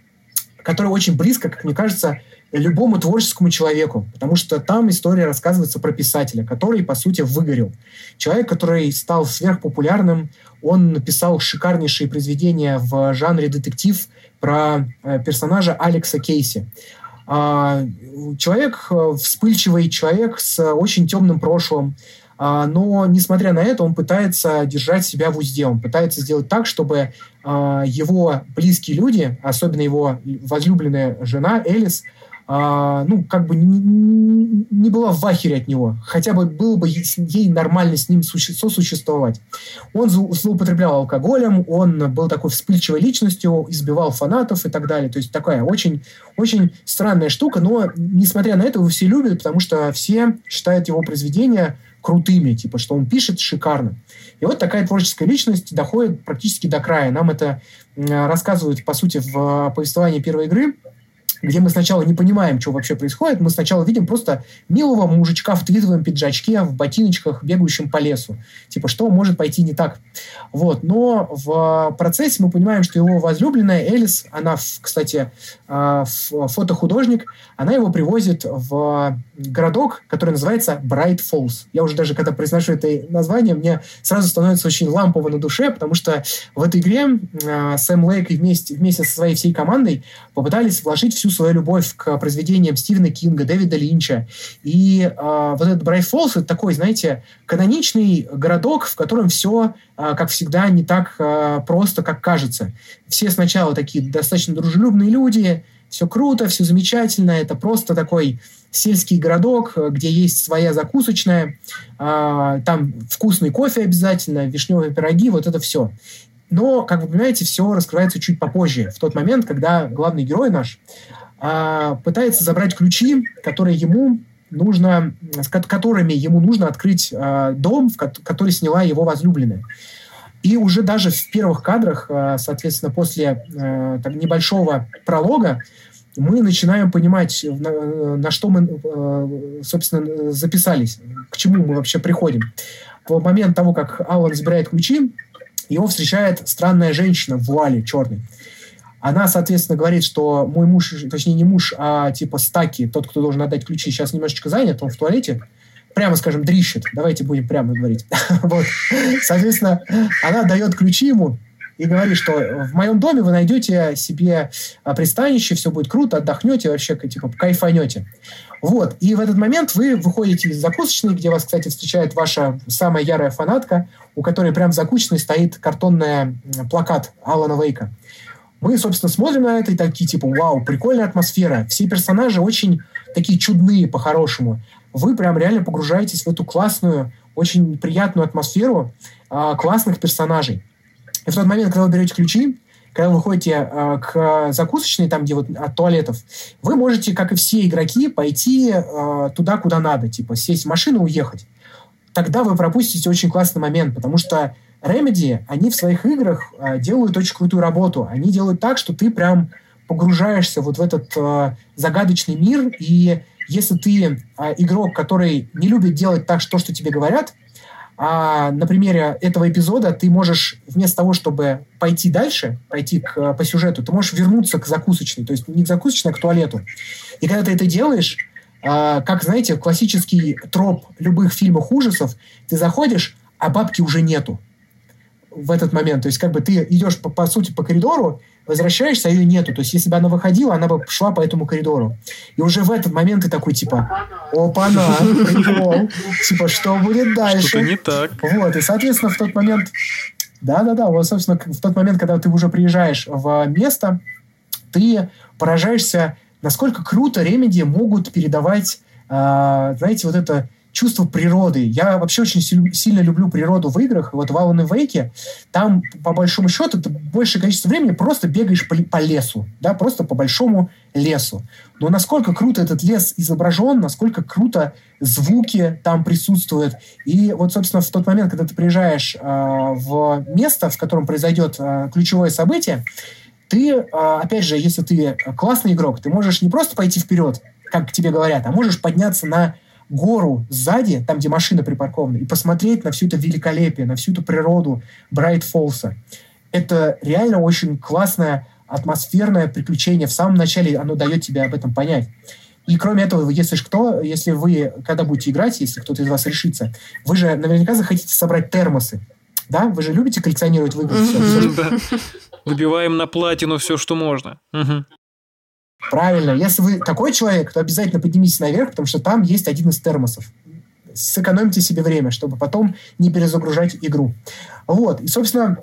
которое очень близко, как мне кажется, любому творческому человеку, потому что там история рассказывается про писателя, который, по сути, выгорел. Человек, который стал сверхпопулярным, он написал шикарнейшие произведения в жанре детектив про э, персонажа Алекса Кейси. А, человек э, вспыльчивый, человек с очень темным прошлым, а, но, несмотря на это, он пытается держать себя в узде, он пытается сделать так, чтобы а, его близкие люди, особенно его возлюбленная жена Элис, а, ну, как бы не, не была в вахере от него. Хотя бы было бы ей нормально с ним сосуществовать. Он злоупотреблял алкоголем, он был такой вспыльчивой личностью, избивал фанатов и так далее. То есть такая очень, очень странная штука, но, несмотря на это, его все любят, потому что все считают его произведения крутыми, типа, что он пишет шикарно. И вот такая творческая личность доходит практически до края. Нам это рассказывают, по сути, в повествовании первой игры – где мы сначала не понимаем, что вообще происходит, мы сначала видим просто милого мужичка в твитовом пиджачке, в ботиночках, бегающем по лесу. Типа, что может пойти не так? Вот. Но в процессе мы понимаем, что его возлюбленная Элис, она, кстати, а, фотохудожник, она его привозит в городок, который называется Bright Falls. Я уже даже, когда произношу это название, мне сразу становится очень лампово на душе, потому что в этой игре э, Сэм Лейк вместе, вместе со своей всей командой попытались вложить всю свою любовь к произведениям Стивена Кинга, Дэвида Линча. И э, вот этот Брайт Фоллс — это такой, знаете, каноничный городок, в котором все, э, как всегда, не так э, просто, как кажется. Все сначала такие достаточно дружелюбные люди, все круто, все замечательно, это просто такой сельский городок, где есть своя закусочная, э, там вкусный кофе обязательно, вишневые пироги, вот это все. Но, как вы понимаете, все раскрывается чуть попозже, в тот момент, когда главный герой наш э, пытается забрать ключи, которые ему нужно, с которыми ему нужно открыть э, дом, который сняла его возлюбленная. И уже даже в первых кадрах, э, соответственно, после э, так, небольшого пролога, мы начинаем понимать, на, на что мы, э, собственно, записались, к чему мы вообще приходим. В момент того, как Аллан забирает ключи, его встречает странная женщина в вуале черной. Она, соответственно, говорит, что мой муж, точнее не муж, а типа Стаки, тот, кто должен отдать ключи, сейчас немножечко занят, он в туалете, прямо скажем, дрищет. Давайте будем прямо говорить. вот. Соответственно, она дает ключи ему и говорит, что в моем доме вы найдете себе а, пристанище, все будет круто, отдохнете, вообще типа кайфанете. Вот. И в этот момент вы выходите из закусочной, где вас, кстати, встречает ваша самая ярая фанатка, у которой прям в закусочной стоит картонный плакат Алана Вейка. Мы, собственно, смотрим на это и такие, типа, вау, прикольная атмосфера. Все персонажи очень такие чудные по-хорошему. Вы прям реально погружаетесь в эту классную, очень приятную атмосферу э, классных персонажей. И в тот момент, когда вы берете ключи, когда вы выходите э, к закусочной, там, где вот от туалетов, вы можете, как и все игроки, пойти э, туда, куда надо, типа сесть в машину уехать. Тогда вы пропустите очень классный момент, потому что Remedy, они в своих играх э, делают очень крутую работу. Они делают так, что ты прям погружаешься вот в этот э, загадочный мир, и если ты э, игрок, который не любит делать так, что, что тебе говорят, а на примере этого эпизода ты можешь вместо того, чтобы пойти дальше, пойти к, по сюжету, ты можешь вернуться к закусочной, то есть не к закусочной, а к туалету. И когда ты это делаешь, а, как, знаете, классический троп любых фильмов ужасов, ты заходишь, а бабки уже нету в этот момент. То есть как бы ты идешь, по, по сути, по коридору, возвращаешься, а ее нету. То есть, если бы она выходила, она бы шла по этому коридору. И уже в этот момент ты такой, типа, опа-на, прикол. Типа, что будет дальше? Что-то не так. Вот, и, соответственно, в тот момент... Да-да-да, вот, собственно, в тот момент, когда ты уже приезжаешь в место, ты поражаешься, насколько круто Ремеди могут передавать, э, знаете, вот это чувство природы. Я вообще очень сильно люблю природу в играх. Вот в Alan Wake там, по большому счету, ты большее количество времени просто бегаешь по, по лесу, да, просто по большому лесу. Но насколько круто этот лес изображен, насколько круто звуки там присутствуют. И вот, собственно, в тот момент, когда ты приезжаешь э, в место, в котором произойдет э, ключевое событие, ты, э, опять же, если ты классный игрок, ты можешь не просто пойти вперед, как тебе говорят, а можешь подняться на гору сзади, там, где машина припаркована, и посмотреть на всю это великолепие, на всю эту природу Брайт Фолса. Это реально очень классное атмосферное приключение. В самом начале оно дает тебе об этом понять. И кроме этого, если кто, если вы, когда будете играть, если кто-то из вас решится, вы же наверняка захотите собрать термосы. Да? Вы же любите коллекционировать в играх все. На платину все, что можно. Правильно. Если вы такой человек, то обязательно поднимитесь наверх, потому что там есть один из термосов. Сэкономьте себе время, чтобы потом не перезагружать игру. Вот. И, собственно,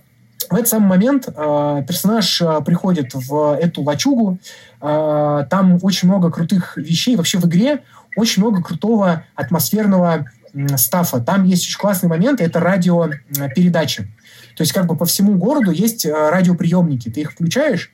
в этот самый момент э, персонаж э, приходит в эту лачугу. Э, там очень много крутых вещей. Вообще в игре очень много крутого атмосферного э, стафа. Там есть очень классный момент. Это радиопередачи. То есть как бы по всему городу есть э, радиоприемники. Ты их включаешь,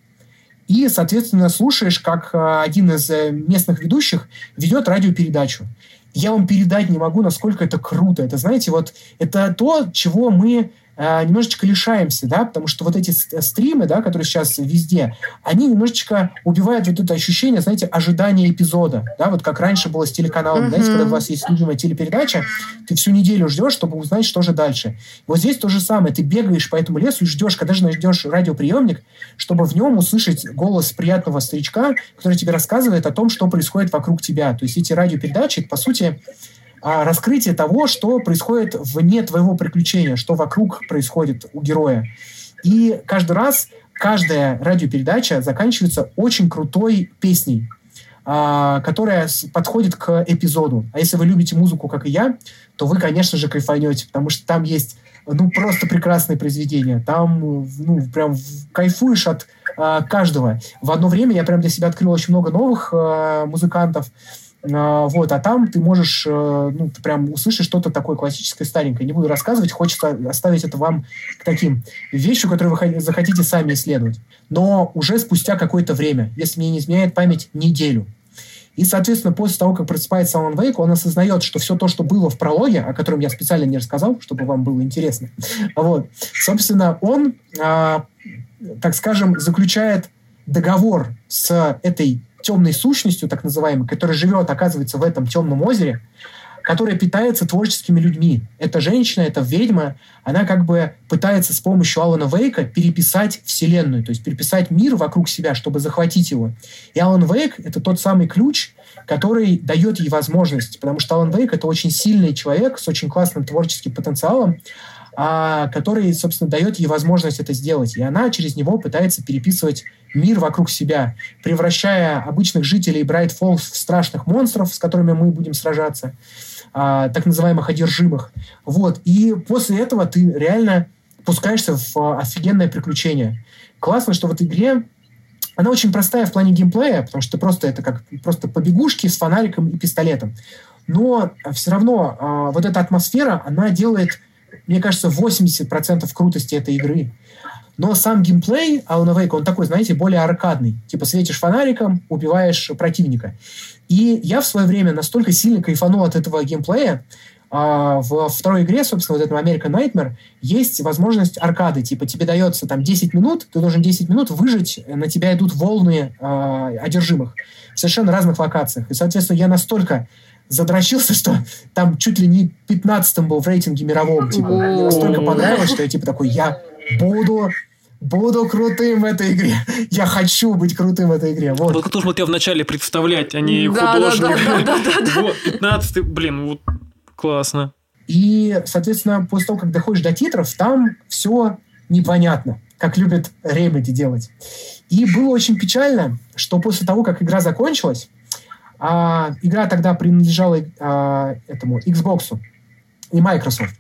и, соответственно, слушаешь, как э, один из э, местных ведущих ведет радиопередачу. Я вам передать не могу, насколько это круто. Это, знаете, вот это то, чего мы немножечко лишаемся, да, потому что вот эти э, стримы, да, которые сейчас везде, они немножечко убивают вот это ощущение, знаете, ожидания эпизода, да, вот как раньше было с телеканалом, mm-hmm. знаете, когда у вас есть любимая телепередача, ты всю неделю ждешь, чтобы узнать, что же дальше. Вот здесь то же самое, ты бегаешь по этому лесу и ждешь, когда же найдешь радиоприемник, чтобы в нем услышать голос приятного старичка, который тебе рассказывает о том, что происходит вокруг тебя. То есть эти радиопередачи, по сути, раскрытие того, что происходит вне твоего приключения, что вокруг происходит у героя. И каждый раз каждая радиопередача заканчивается очень крутой песней, а, которая подходит к эпизоду. А если вы любите музыку, как и я, то вы, конечно же, кайфанете, потому что там есть ну, просто прекрасные произведения. Там, ну, прям кайфуешь от а, каждого. В одно время я прям для себя открыл очень много новых а, музыкантов, вот, а там ты можешь, э, ну, ты прям услышишь что-то такое классическое, старенькое. Не буду рассказывать, хочется оставить это вам к таким вещам, которые вы захотите сами исследовать. Но уже спустя какое-то время, если мне не изменяет память, неделю. И, соответственно, после того, как просыпается Алан Вейк, он осознает, что все то, что было в прологе, о котором я специально не рассказал, чтобы вам было интересно, вот, собственно, он, а, так скажем, заключает договор с этой темной сущностью, так называемой, которая живет, оказывается, в этом темном озере, которая питается творческими людьми. Эта женщина, эта ведьма, она как бы пытается с помощью Алана Вейка переписать Вселенную, то есть переписать мир вокруг себя, чтобы захватить его. И Алан Вейк — это тот самый ключ, который дает ей возможность, потому что Алан Вейк — это очень сильный человек с очень классным творческим потенциалом, а, который, собственно, дает ей возможность это сделать. И она через него пытается переписывать мир вокруг себя, превращая обычных жителей Брайт Фоллс в страшных монстров, с которыми мы будем сражаться, а, так называемых одержимых. Вот. И после этого ты реально пускаешься в офигенное приключение. Классно, что в этой игре она очень простая в плане геймплея, потому что просто это как просто побегушки с фонариком и пистолетом. Но все равно э, вот эта атмосфера, она делает мне кажется, 80% крутости этой игры. Но сам геймплей Alan Wake, он такой, знаете, более аркадный. Типа светишь фонариком, убиваешь противника. И я в свое время настолько сильно кайфанул от этого геймплея, а, в второй игре, собственно, вот этом American Nightmare, есть возможность аркады. Типа тебе дается там 10 минут, ты должен 10 минут выжить, на тебя идут волны э, одержимых в совершенно разных локациях. И, соответственно, я настолько задрочился, что там чуть ли не 15-м был в рейтинге мировом. Типа, мне настолько понравилось, что я типа такой, я буду буду крутым в этой игре. Я хочу быть крутым в этой игре. Вот. Только тоже вот я вначале представлять, а не да, художник. Да, да, да, да, Вот, 15 блин, вот классно. И, соответственно, после того, как доходишь до титров, там все непонятно, как любят Remedy делать. И было очень печально, что после того, как игра закончилась, а игра тогда принадлежала а, этому Xbox и Microsoft.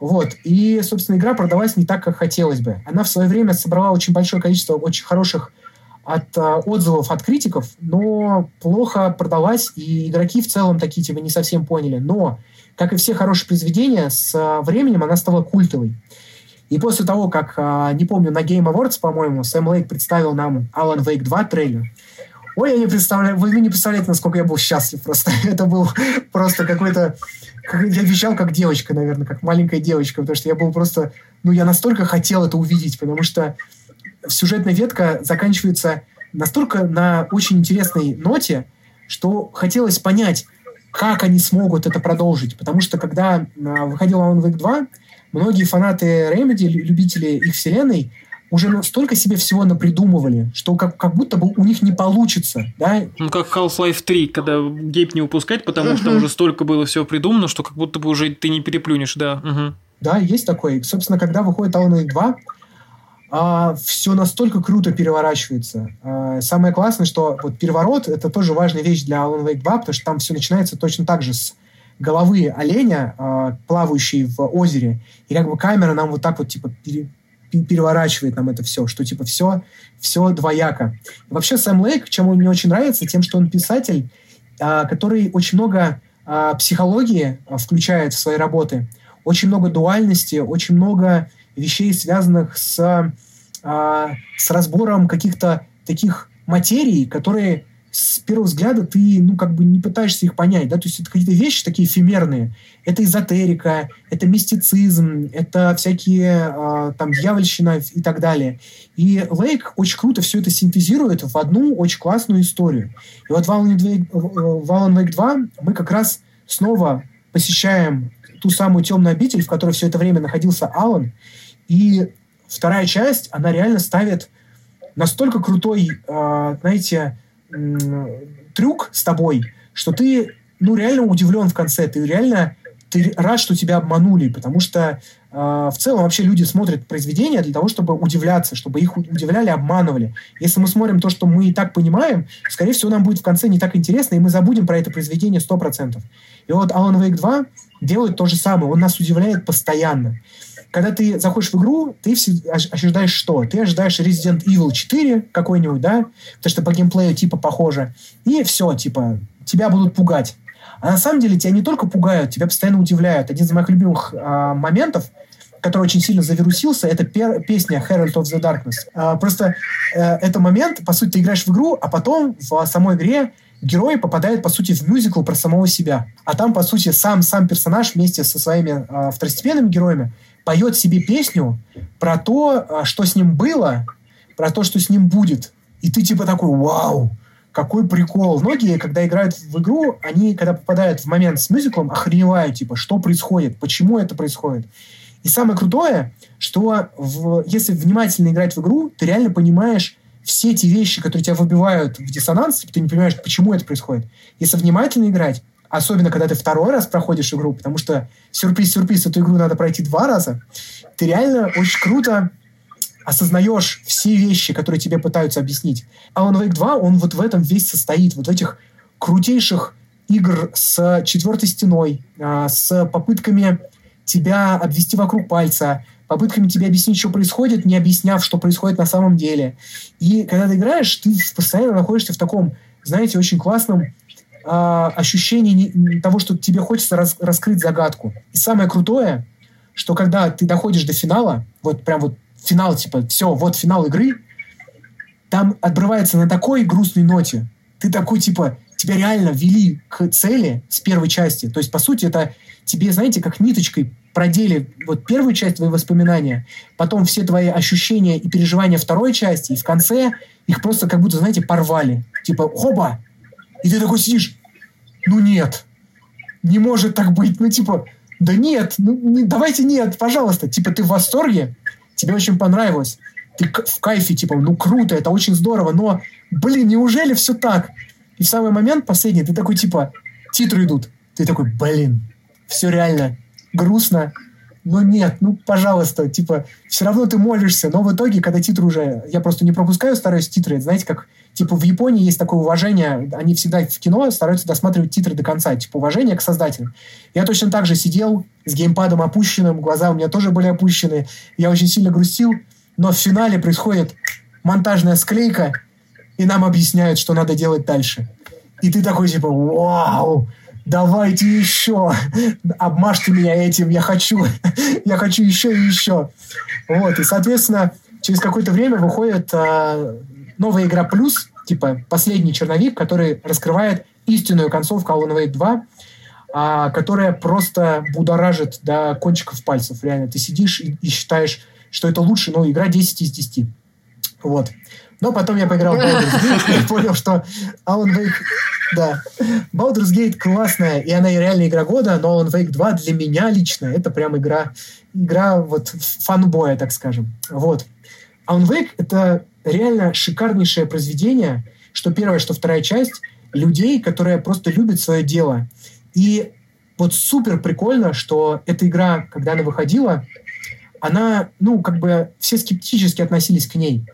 Вот. И, собственно, игра продалась не так, как хотелось бы. Она в свое время собрала очень большое количество очень хороших от а, отзывов от критиков, но плохо продалась, и игроки в целом такие типа не совсем поняли. Но, как и все хорошие произведения, с а, временем она стала культовой. И после того, как, а, не помню, на Game Awards, по-моему, Сэм Лейк представил нам Alan Wake 2 трейлер, Ой, я не представляю, вы не представляете, насколько я был счастлив просто. Это был просто какой-то... Я вещал как девочка, наверное, как маленькая девочка, потому что я был просто... Ну, я настолько хотел это увидеть, потому что сюжетная ветка заканчивается настолько на очень интересной ноте, что хотелось понять, как они смогут это продолжить. Потому что когда а, выходил Alan Wake 2, многие фанаты Remedy, любители их вселенной, уже настолько себе всего напридумывали, что как, как будто бы у них не получится, да? Ну, как Half-Life 3, когда гейп не упускать, потому что уже столько было всего придумано, что как будто бы уже ты не переплюнешь, да. Угу. Да, есть такое. Собственно, когда выходит Alan Wake 2, а, все настолько круто переворачивается. А, самое классное, что вот переворот — это тоже важная вещь для Alan Wake 2, потому что там все начинается точно так же с головы оленя, а, плавающей в озере, и как бы камера нам вот так вот типа пере, переворачивает нам это все, что типа все, все двояко. И вообще Сэм Лейк, чем он мне очень нравится, тем, что он писатель, а, который очень много а, психологии а, включает в свои работы, очень много дуальности, очень много вещей, связанных с, с разбором каких-то таких материй, которые с первого взгляда ты, ну, как бы не пытаешься их понять, да, то есть это какие-то вещи такие эфемерные. Это эзотерика, это мистицизм, это всякие, э, там, дьявольщина и так далее. И Лейк очень круто все это синтезирует в одну очень классную историю. И вот в Alan Wake, в Alan Wake 2 мы как раз снова посещаем ту самую темную обитель, в которой все это время находился Алан, и вторая часть, она реально ставит настолько крутой, э, знаете, трюк с тобой, что ты, ну, реально удивлен в конце, ты реально ты рад, что тебя обманули, потому что э, в целом вообще люди смотрят произведения для того, чтобы удивляться, чтобы их удивляли, обманывали. Если мы смотрим то, что мы и так понимаем, скорее всего, нам будет в конце не так интересно, и мы забудем про это произведение 100%. И вот Alan Wake 2 делает то же самое, он нас удивляет постоянно когда ты заходишь в игру, ты ожидаешь что? Ты ожидаешь Resident Evil 4 какой-нибудь, да? Потому что по геймплею типа похоже. И все, типа, тебя будут пугать. А на самом деле тебя не только пугают, тебя постоянно удивляют. Один из моих любимых э, моментов, который очень сильно завирусился, это пер- песня Herald of the Darkness. Э, просто э, это момент, по сути, ты играешь в игру, а потом в самой игре герой попадает, по сути, в мюзикл про самого себя. А там, по сути, сам, сам персонаж вместе со своими э, второстепенными героями поет себе песню про то, а, что с ним было, про то, что с ним будет. И ты типа такой, вау, какой прикол. Многие, когда играют в игру, они, когда попадают в момент с мюзиклом, охреневают, типа, что происходит, почему это происходит. И самое крутое, что в, если внимательно играть в игру, ты реально понимаешь все эти вещи, которые тебя выбивают в диссонанс, типа, ты не понимаешь, почему это происходит. Если внимательно играть, особенно когда ты второй раз проходишь игру, потому что сюрприз-сюрприз, эту игру надо пройти два раза, ты реально очень круто осознаешь все вещи, которые тебе пытаются объяснить. Alan Wake 2, он вот в этом весь состоит, вот в этих крутейших игр с четвертой стеной, а, с попытками тебя обвести вокруг пальца, попытками тебе объяснить, что происходит, не объясняв, что происходит на самом деле. И когда ты играешь, ты постоянно находишься в таком, знаете, очень классном э, ощущение того, что тебе хочется рас, раскрыть загадку. И самое крутое, что когда ты доходишь до финала, вот прям вот финал, типа, все, вот финал игры, там отбрывается на такой грустной ноте. Ты такой, типа, тебя реально вели к цели с первой части. То есть, по сути, это тебе, знаете, как ниточкой продели вот первую часть твои воспоминания, потом все твои ощущения и переживания второй части, и в конце их просто как будто, знаете, порвали. Типа, хоба, и ты такой сидишь, ну нет, не может так быть. Ну типа, да нет, ну не, давайте нет, пожалуйста. Типа ты в восторге, тебе очень понравилось. Ты в кайфе, типа, ну круто, это очень здорово, но, блин, неужели все так? И в самый момент последний ты такой, типа, титры идут. Ты такой, блин, все реально грустно, но нет, ну, пожалуйста, типа, все равно ты молишься, но в итоге, когда титры уже, я просто не пропускаю, стараюсь титры, знаете, как Типа в Японии есть такое уважение, они всегда в кино стараются досматривать титры до конца, типа уважение к создателям. Я точно так же сидел с геймпадом опущенным, глаза у меня тоже были опущены, я очень сильно грустил, но в финале происходит монтажная склейка, и нам объясняют, что надо делать дальше. И ты такой типа, вау, давайте еще, обмажьте меня этим, я хочу, я хочу еще и еще. Вот, и, соответственно, через какое-то время выходит а, новая игра плюс, типа последний черновик, который раскрывает истинную концовку Alan Wake 2, а, которая просто будоражит до кончиков пальцев. Реально, ты сидишь и, и считаешь, что это лучше, но игра 10 из 10. Вот. Но потом я поиграл в Baldur's Gate и понял, что Alan Wake... Да. Baldur's Gate классная, и она и реально игра года, но Alan Wake 2 для меня лично это прям игра, игра вот фанбоя, так скажем. Вот. Alan Wake — это реально шикарнейшее произведение, что первая, что вторая часть, людей, которые просто любят свое дело. И вот супер прикольно, что эта игра, когда она выходила, она, ну, как бы все скептически относились к ней.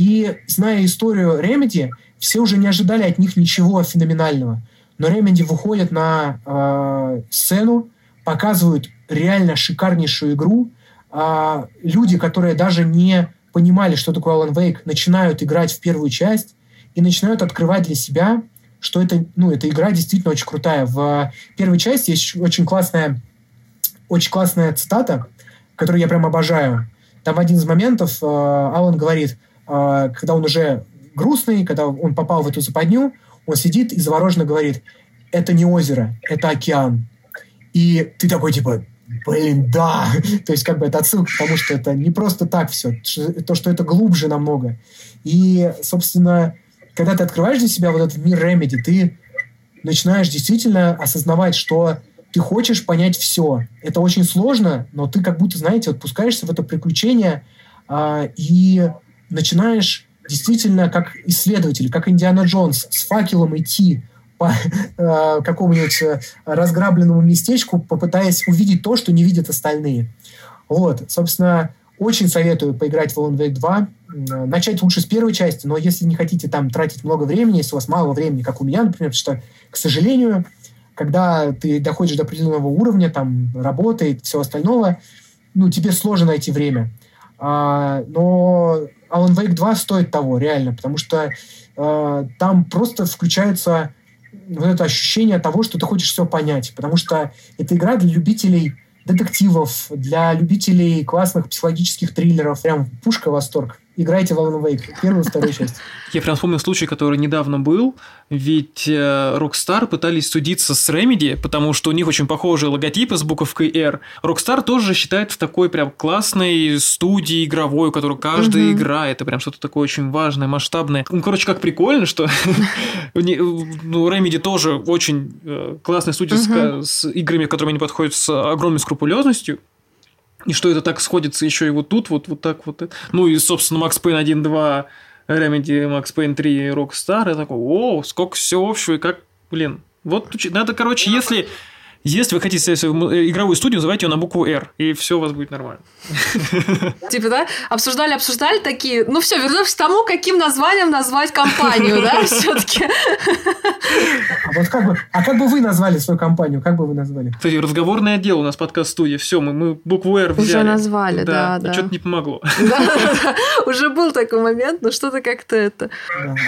И зная историю Remedy, все уже не ожидали от них ничего феноменального. Но Remedy выходят на э, сцену, показывают реально шикарнейшую игру. Э, люди, которые даже не понимали, что такое Alan Wake, начинают играть в первую часть и начинают открывать для себя, что это, ну, эта игра действительно очень крутая. В первой части есть очень классная, очень классная цитата, которую я прям обожаю. Там в один из моментов э, Алан говорит, когда он уже грустный, когда он попал в эту западню, он сидит и завороженно говорит, это не озеро, это океан. И ты такой, типа, блин, да. То есть, как бы это отсылка к тому, что это не просто так все, то, что это глубже намного. И, собственно, когда ты открываешь для себя вот этот мир Remedy, ты начинаешь действительно осознавать, что ты хочешь понять все. Это очень сложно, но ты как будто, знаете, вот пускаешься в это приключение а, и начинаешь действительно как исследователь, как Индиана Джонс, с факелом идти по э, какому-нибудь э, разграбленному местечку, попытаясь увидеть то, что не видят остальные. Вот, собственно, очень советую поиграть в Alan Wake 2. Начать лучше с первой части, но если не хотите там тратить много времени, если у вас мало времени, как у меня, например, что, к сожалению, когда ты доходишь до определенного уровня, там, работы и всего остального, ну, тебе сложно найти время. А, но Alan Wake 2 стоит того, реально, потому что а, там просто включается вот это ощущение того, что ты хочешь все понять, потому что это игра для любителей детективов, для любителей классных психологических триллеров. Прям пушка восторг играйте в Alan Wake, первую вторую часть. Я прям вспомнил случай, который недавно был, ведь э, Rockstar пытались судиться с Remedy, потому что у них очень похожие логотипы с буковкой R. Rockstar тоже считает в такой прям классной студии игровой, у которой каждая угу. игра это прям что-то такое очень важное, масштабное. Ну, короче, как прикольно, что ну, Remedy тоже очень э, классная студия с играми, которыми они подходят с огромной скрупулезностью. И что это так сходится еще и вот тут, вот, вот так вот. Ну и, собственно, Макс Пейн 1, 2, Remedy, Макс Пейн 3, Rockstar. Я такой, о, сколько всего общего, и как, блин. Вот надо, короче, если если вы хотите свою игровую студию, называйте ее на букву R, и все у вас будет нормально. Типа, да? Обсуждали, обсуждали такие. Ну все, вернемся к тому, каким названием назвать компанию, да, все-таки. А вот как бы, а как бы вы назвали свою компанию? Как бы вы назвали? Кстати, разговорный отдел у нас подкаст-студия. Все, мы, мы букву R взяли. Уже назвали, да, да. Что-то не помогло. Уже был такой момент, но что-то как-то это.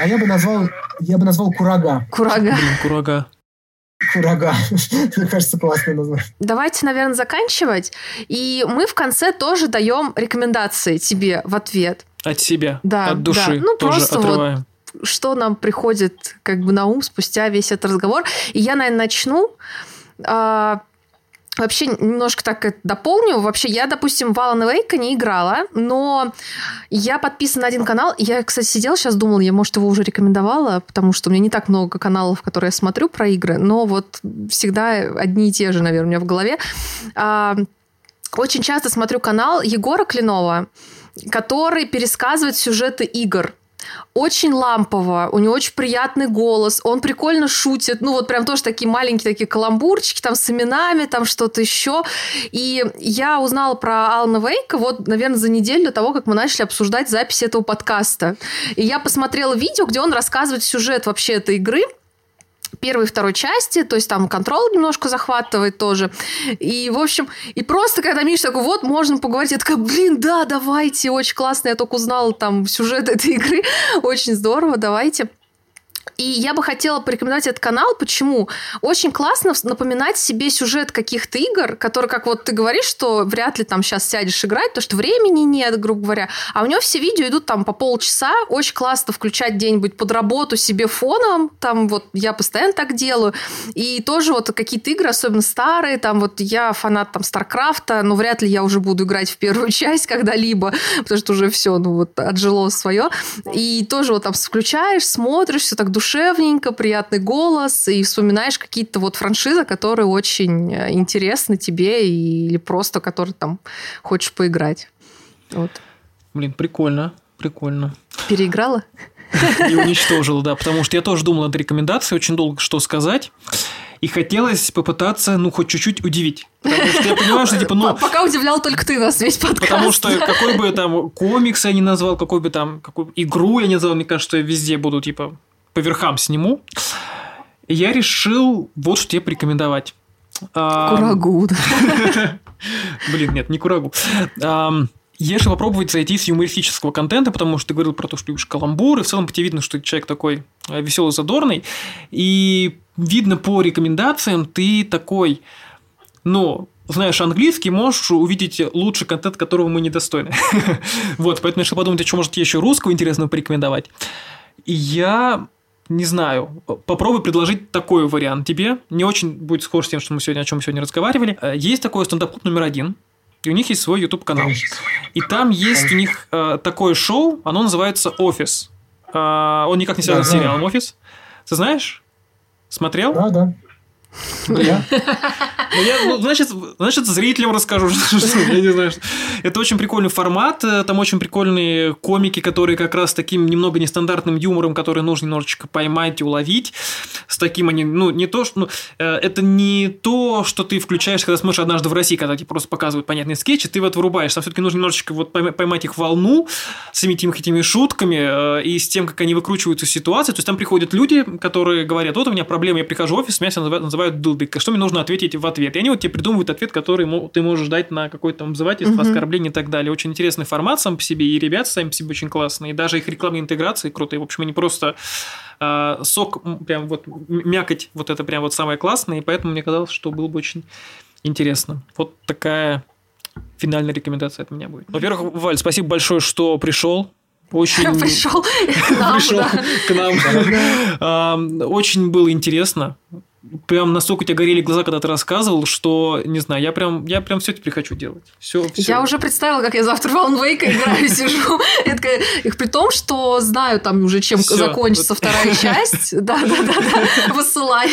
А я бы назвал, я бы назвал Курага. Курага. Блин, Курага. Курага. Мне кажется, классное название. Давайте, наверное, заканчивать. И мы в конце тоже даем рекомендации тебе в ответ. От себя, да, от души. Да. Ну, тоже просто отрываем. вот что нам приходит как бы на ум спустя весь этот разговор. И я, наверное, начну. Вообще, немножко так дополню. Вообще, я, допустим, в Alan Wake не играла, но я подписана на один канал. Я, кстати, сидела сейчас, думала, я, может, его уже рекомендовала, потому что у меня не так много каналов, которые я смотрю про игры, но вот всегда одни и те же, наверное, у меня в голове. А, очень часто смотрю канал Егора Клинова, который пересказывает сюжеты игр очень лампово, у него очень приятный голос, он прикольно шутит, ну вот прям тоже такие маленькие такие каламбурчики, там с именами, там что-то еще. И я узнала про Алана Вейка вот, наверное, за неделю до того, как мы начали обсуждать запись этого подкаста. И я посмотрела видео, где он рассказывает сюжет вообще этой игры, первой и второй части, то есть там контрол немножко захватывает тоже. И, в общем, и просто когда Миша такой, вот, можно поговорить, я такая, блин, да, давайте, очень классно, я только узнала там сюжет этой игры, очень здорово, давайте. И я бы хотела порекомендовать этот канал. Почему? Очень классно напоминать себе сюжет каких-то игр, которые, как вот ты говоришь, что вряд ли там сейчас сядешь играть, потому что времени нет, грубо говоря. А у него все видео идут там по полчаса. Очень классно включать где-нибудь под работу себе фоном. Там вот я постоянно так делаю. И тоже вот какие-то игры, особенно старые, там вот я фанат там Старкрафта, но вряд ли я уже буду играть в первую часть когда-либо, потому что уже все, ну вот отжило свое. И тоже вот там включаешь, смотришь, все так душевненько, приятный голос, и вспоминаешь какие-то вот франшизы, которые очень э, интересны тебе или просто которые там хочешь поиграть. Вот. Блин, прикольно, прикольно. Переиграла? И уничтожила, да, потому что я тоже думал над рекомендацией, очень долго что сказать. И хотелось попытаться, ну, хоть чуть-чуть удивить. Потому что я понимаю, что, типа, ну... Пока удивлял только ты нас весь подкаст. Потому что какой бы там комикс я не назвал, какой бы там, какую игру я не назвал, мне кажется, я везде буду, типа, по верхам сниму. И я решил вот что тебе порекомендовать. Курагу. Блин, нет, не курагу. Я решил попробовать зайти с юмористического контента, потому что ты говорил про то, что любишь каламбуры. В целом по тебе видно, что человек такой э, веселый, задорный. И видно по рекомендациям, ты такой, ну, знаешь английский, можешь увидеть лучший контент, которого мы недостойны. вот, поэтому я решил подумать, а что может еще русского интересного порекомендовать. И я не знаю, попробуй предложить такой вариант тебе. Не очень будет схож с тем, что мы сегодня, о чем мы сегодня разговаривали. Э, есть такой стендап-клуб номер один. И у них есть свой YouTube канал. И там есть у них э, такое шоу, оно называется Офис. Э, он никак не связан да, с сериалом Офис. Ты знаешь? Смотрел? Да, да. Ну, я, ну, значит, значит, зрителям расскажу, я не знаю. Что... Это очень прикольный формат, э, там очень прикольные комики, которые как раз таким немного нестандартным юмором, который нужно немножечко поймать и уловить. С таким они, ну, не то, что... Ну, э, это не то, что ты включаешь, когда смотришь однажды в России, когда тебе просто показывают понятные скетчи, ты вот вырубаешь. Там все-таки нужно немножечко вот поймать их волну с этими, этими шутками э, и с тем, как они выкручиваются из ситуации. То есть там приходят люди, которые говорят, вот у меня проблема, я прихожу в офис, меня называют дылдой, что мне нужно ответить в ответ? И они вот тебе придумывают ответ, который ты можешь дать на какое-то там обзывательство, угу. оскорбление и так далее. Очень интересный формат сам по себе, и ребята сами по себе очень классные, и даже их рекламные интеграции крутые. В общем, они просто э, сок, прям вот мякоть, вот это прям вот самое классное, и поэтому мне казалось, что было бы очень интересно. Вот такая финальная рекомендация от меня будет. Во-первых, Валь, спасибо большое, что пришел. Очень... Пришел к нам. Пришел к нам. Очень было интересно прям настолько у тебя горели глаза, когда ты рассказывал, что, не знаю, я прям, я прям все теперь хочу делать. Все, все. Я уже представила, как я завтра в Wake играю, сижу. При том, что знаю там уже, чем закончится вторая часть. Да-да-да, высылай.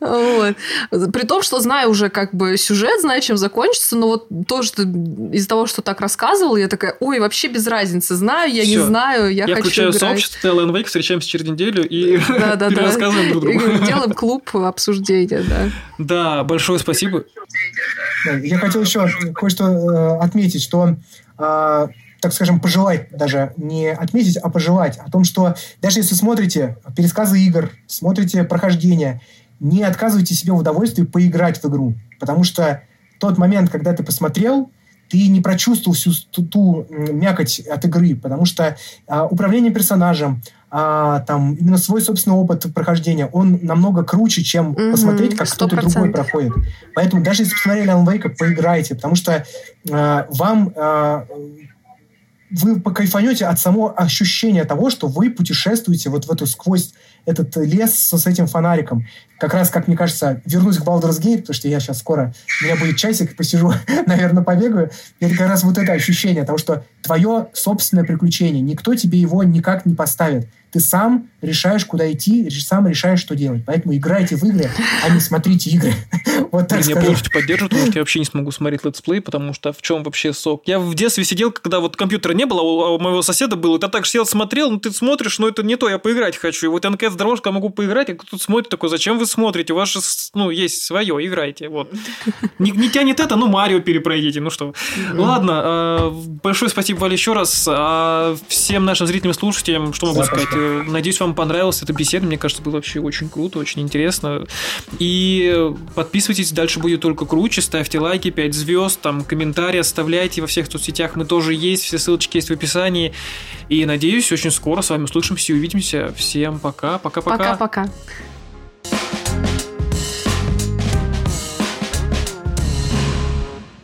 При том, что знаю уже как бы сюжет, знаю, чем закончится, но вот тоже из-за того, что так рассказывал, я такая, ой, вообще без разницы, знаю, я не знаю, я хочу Я включаю сообщество Alan Wake, встречаемся через неделю и рассказываем друг другу. Делаем клуб обсуждения, да. Да, большое спасибо. Я хотел еще кое-что э, отметить, что э, так скажем, пожелать даже, не отметить, а пожелать о том, что даже если смотрите пересказы игр, смотрите прохождение, не отказывайте себе в удовольствии поиграть в игру. Потому что тот момент, когда ты посмотрел, ты не прочувствовал всю ту, ту мякоть от игры, потому что а, управление персонажем, а, там именно свой собственный опыт прохождения, он намного круче, чем mm-hmm, посмотреть, как 100%. кто-то другой проходит. Поэтому даже если посмотрели Alan Wake, поиграйте, потому что а, вам а, вы покайфанете от самого ощущения того, что вы путешествуете вот в эту сквозь этот лес с, с этим фонариком. Как раз, как мне кажется, вернусь к Baldur's Gate, потому что я сейчас скоро, у меня будет часик, посижу, наверное, побегаю. Это как раз вот это ощущение того, что твое собственное приключение, никто тебе его никак не поставит. Ты сам решаешь, куда идти, сам решаешь, что делать. Поэтому играйте в игры, а не смотрите игры. Вот так Меня полностью поддерживают, потому что я вообще не смогу смотреть летсплей, потому что в чем вообще сок? Я в детстве сидел, когда вот компьютера не было, а у моего соседа был, и я так сидел, смотрел, ну ты смотришь, но это не то, я поиграть хочу. И вот НКС дорожка могу поиграть, а тут смотрит такой, зачем вы смотрите? У вас же, ну, есть свое, играйте. Вот. Не, не тянет это, ну, Марио перепройдите, ну что. Ладно, э, большое спасибо, Валя, еще раз. А всем нашим зрителям, слушателям, что могу сказать? Надеюсь, вам понравилась эта беседа. Мне кажется, было вообще очень круто, очень интересно. И подписывайтесь, дальше будет только круче. Ставьте лайки, 5 звезд, там комментарии оставляйте во всех соцсетях. Мы тоже есть, все ссылочки есть в описании. И надеюсь, очень скоро с вами услышимся и увидимся. Всем пока, пока-пока. Пока-пока.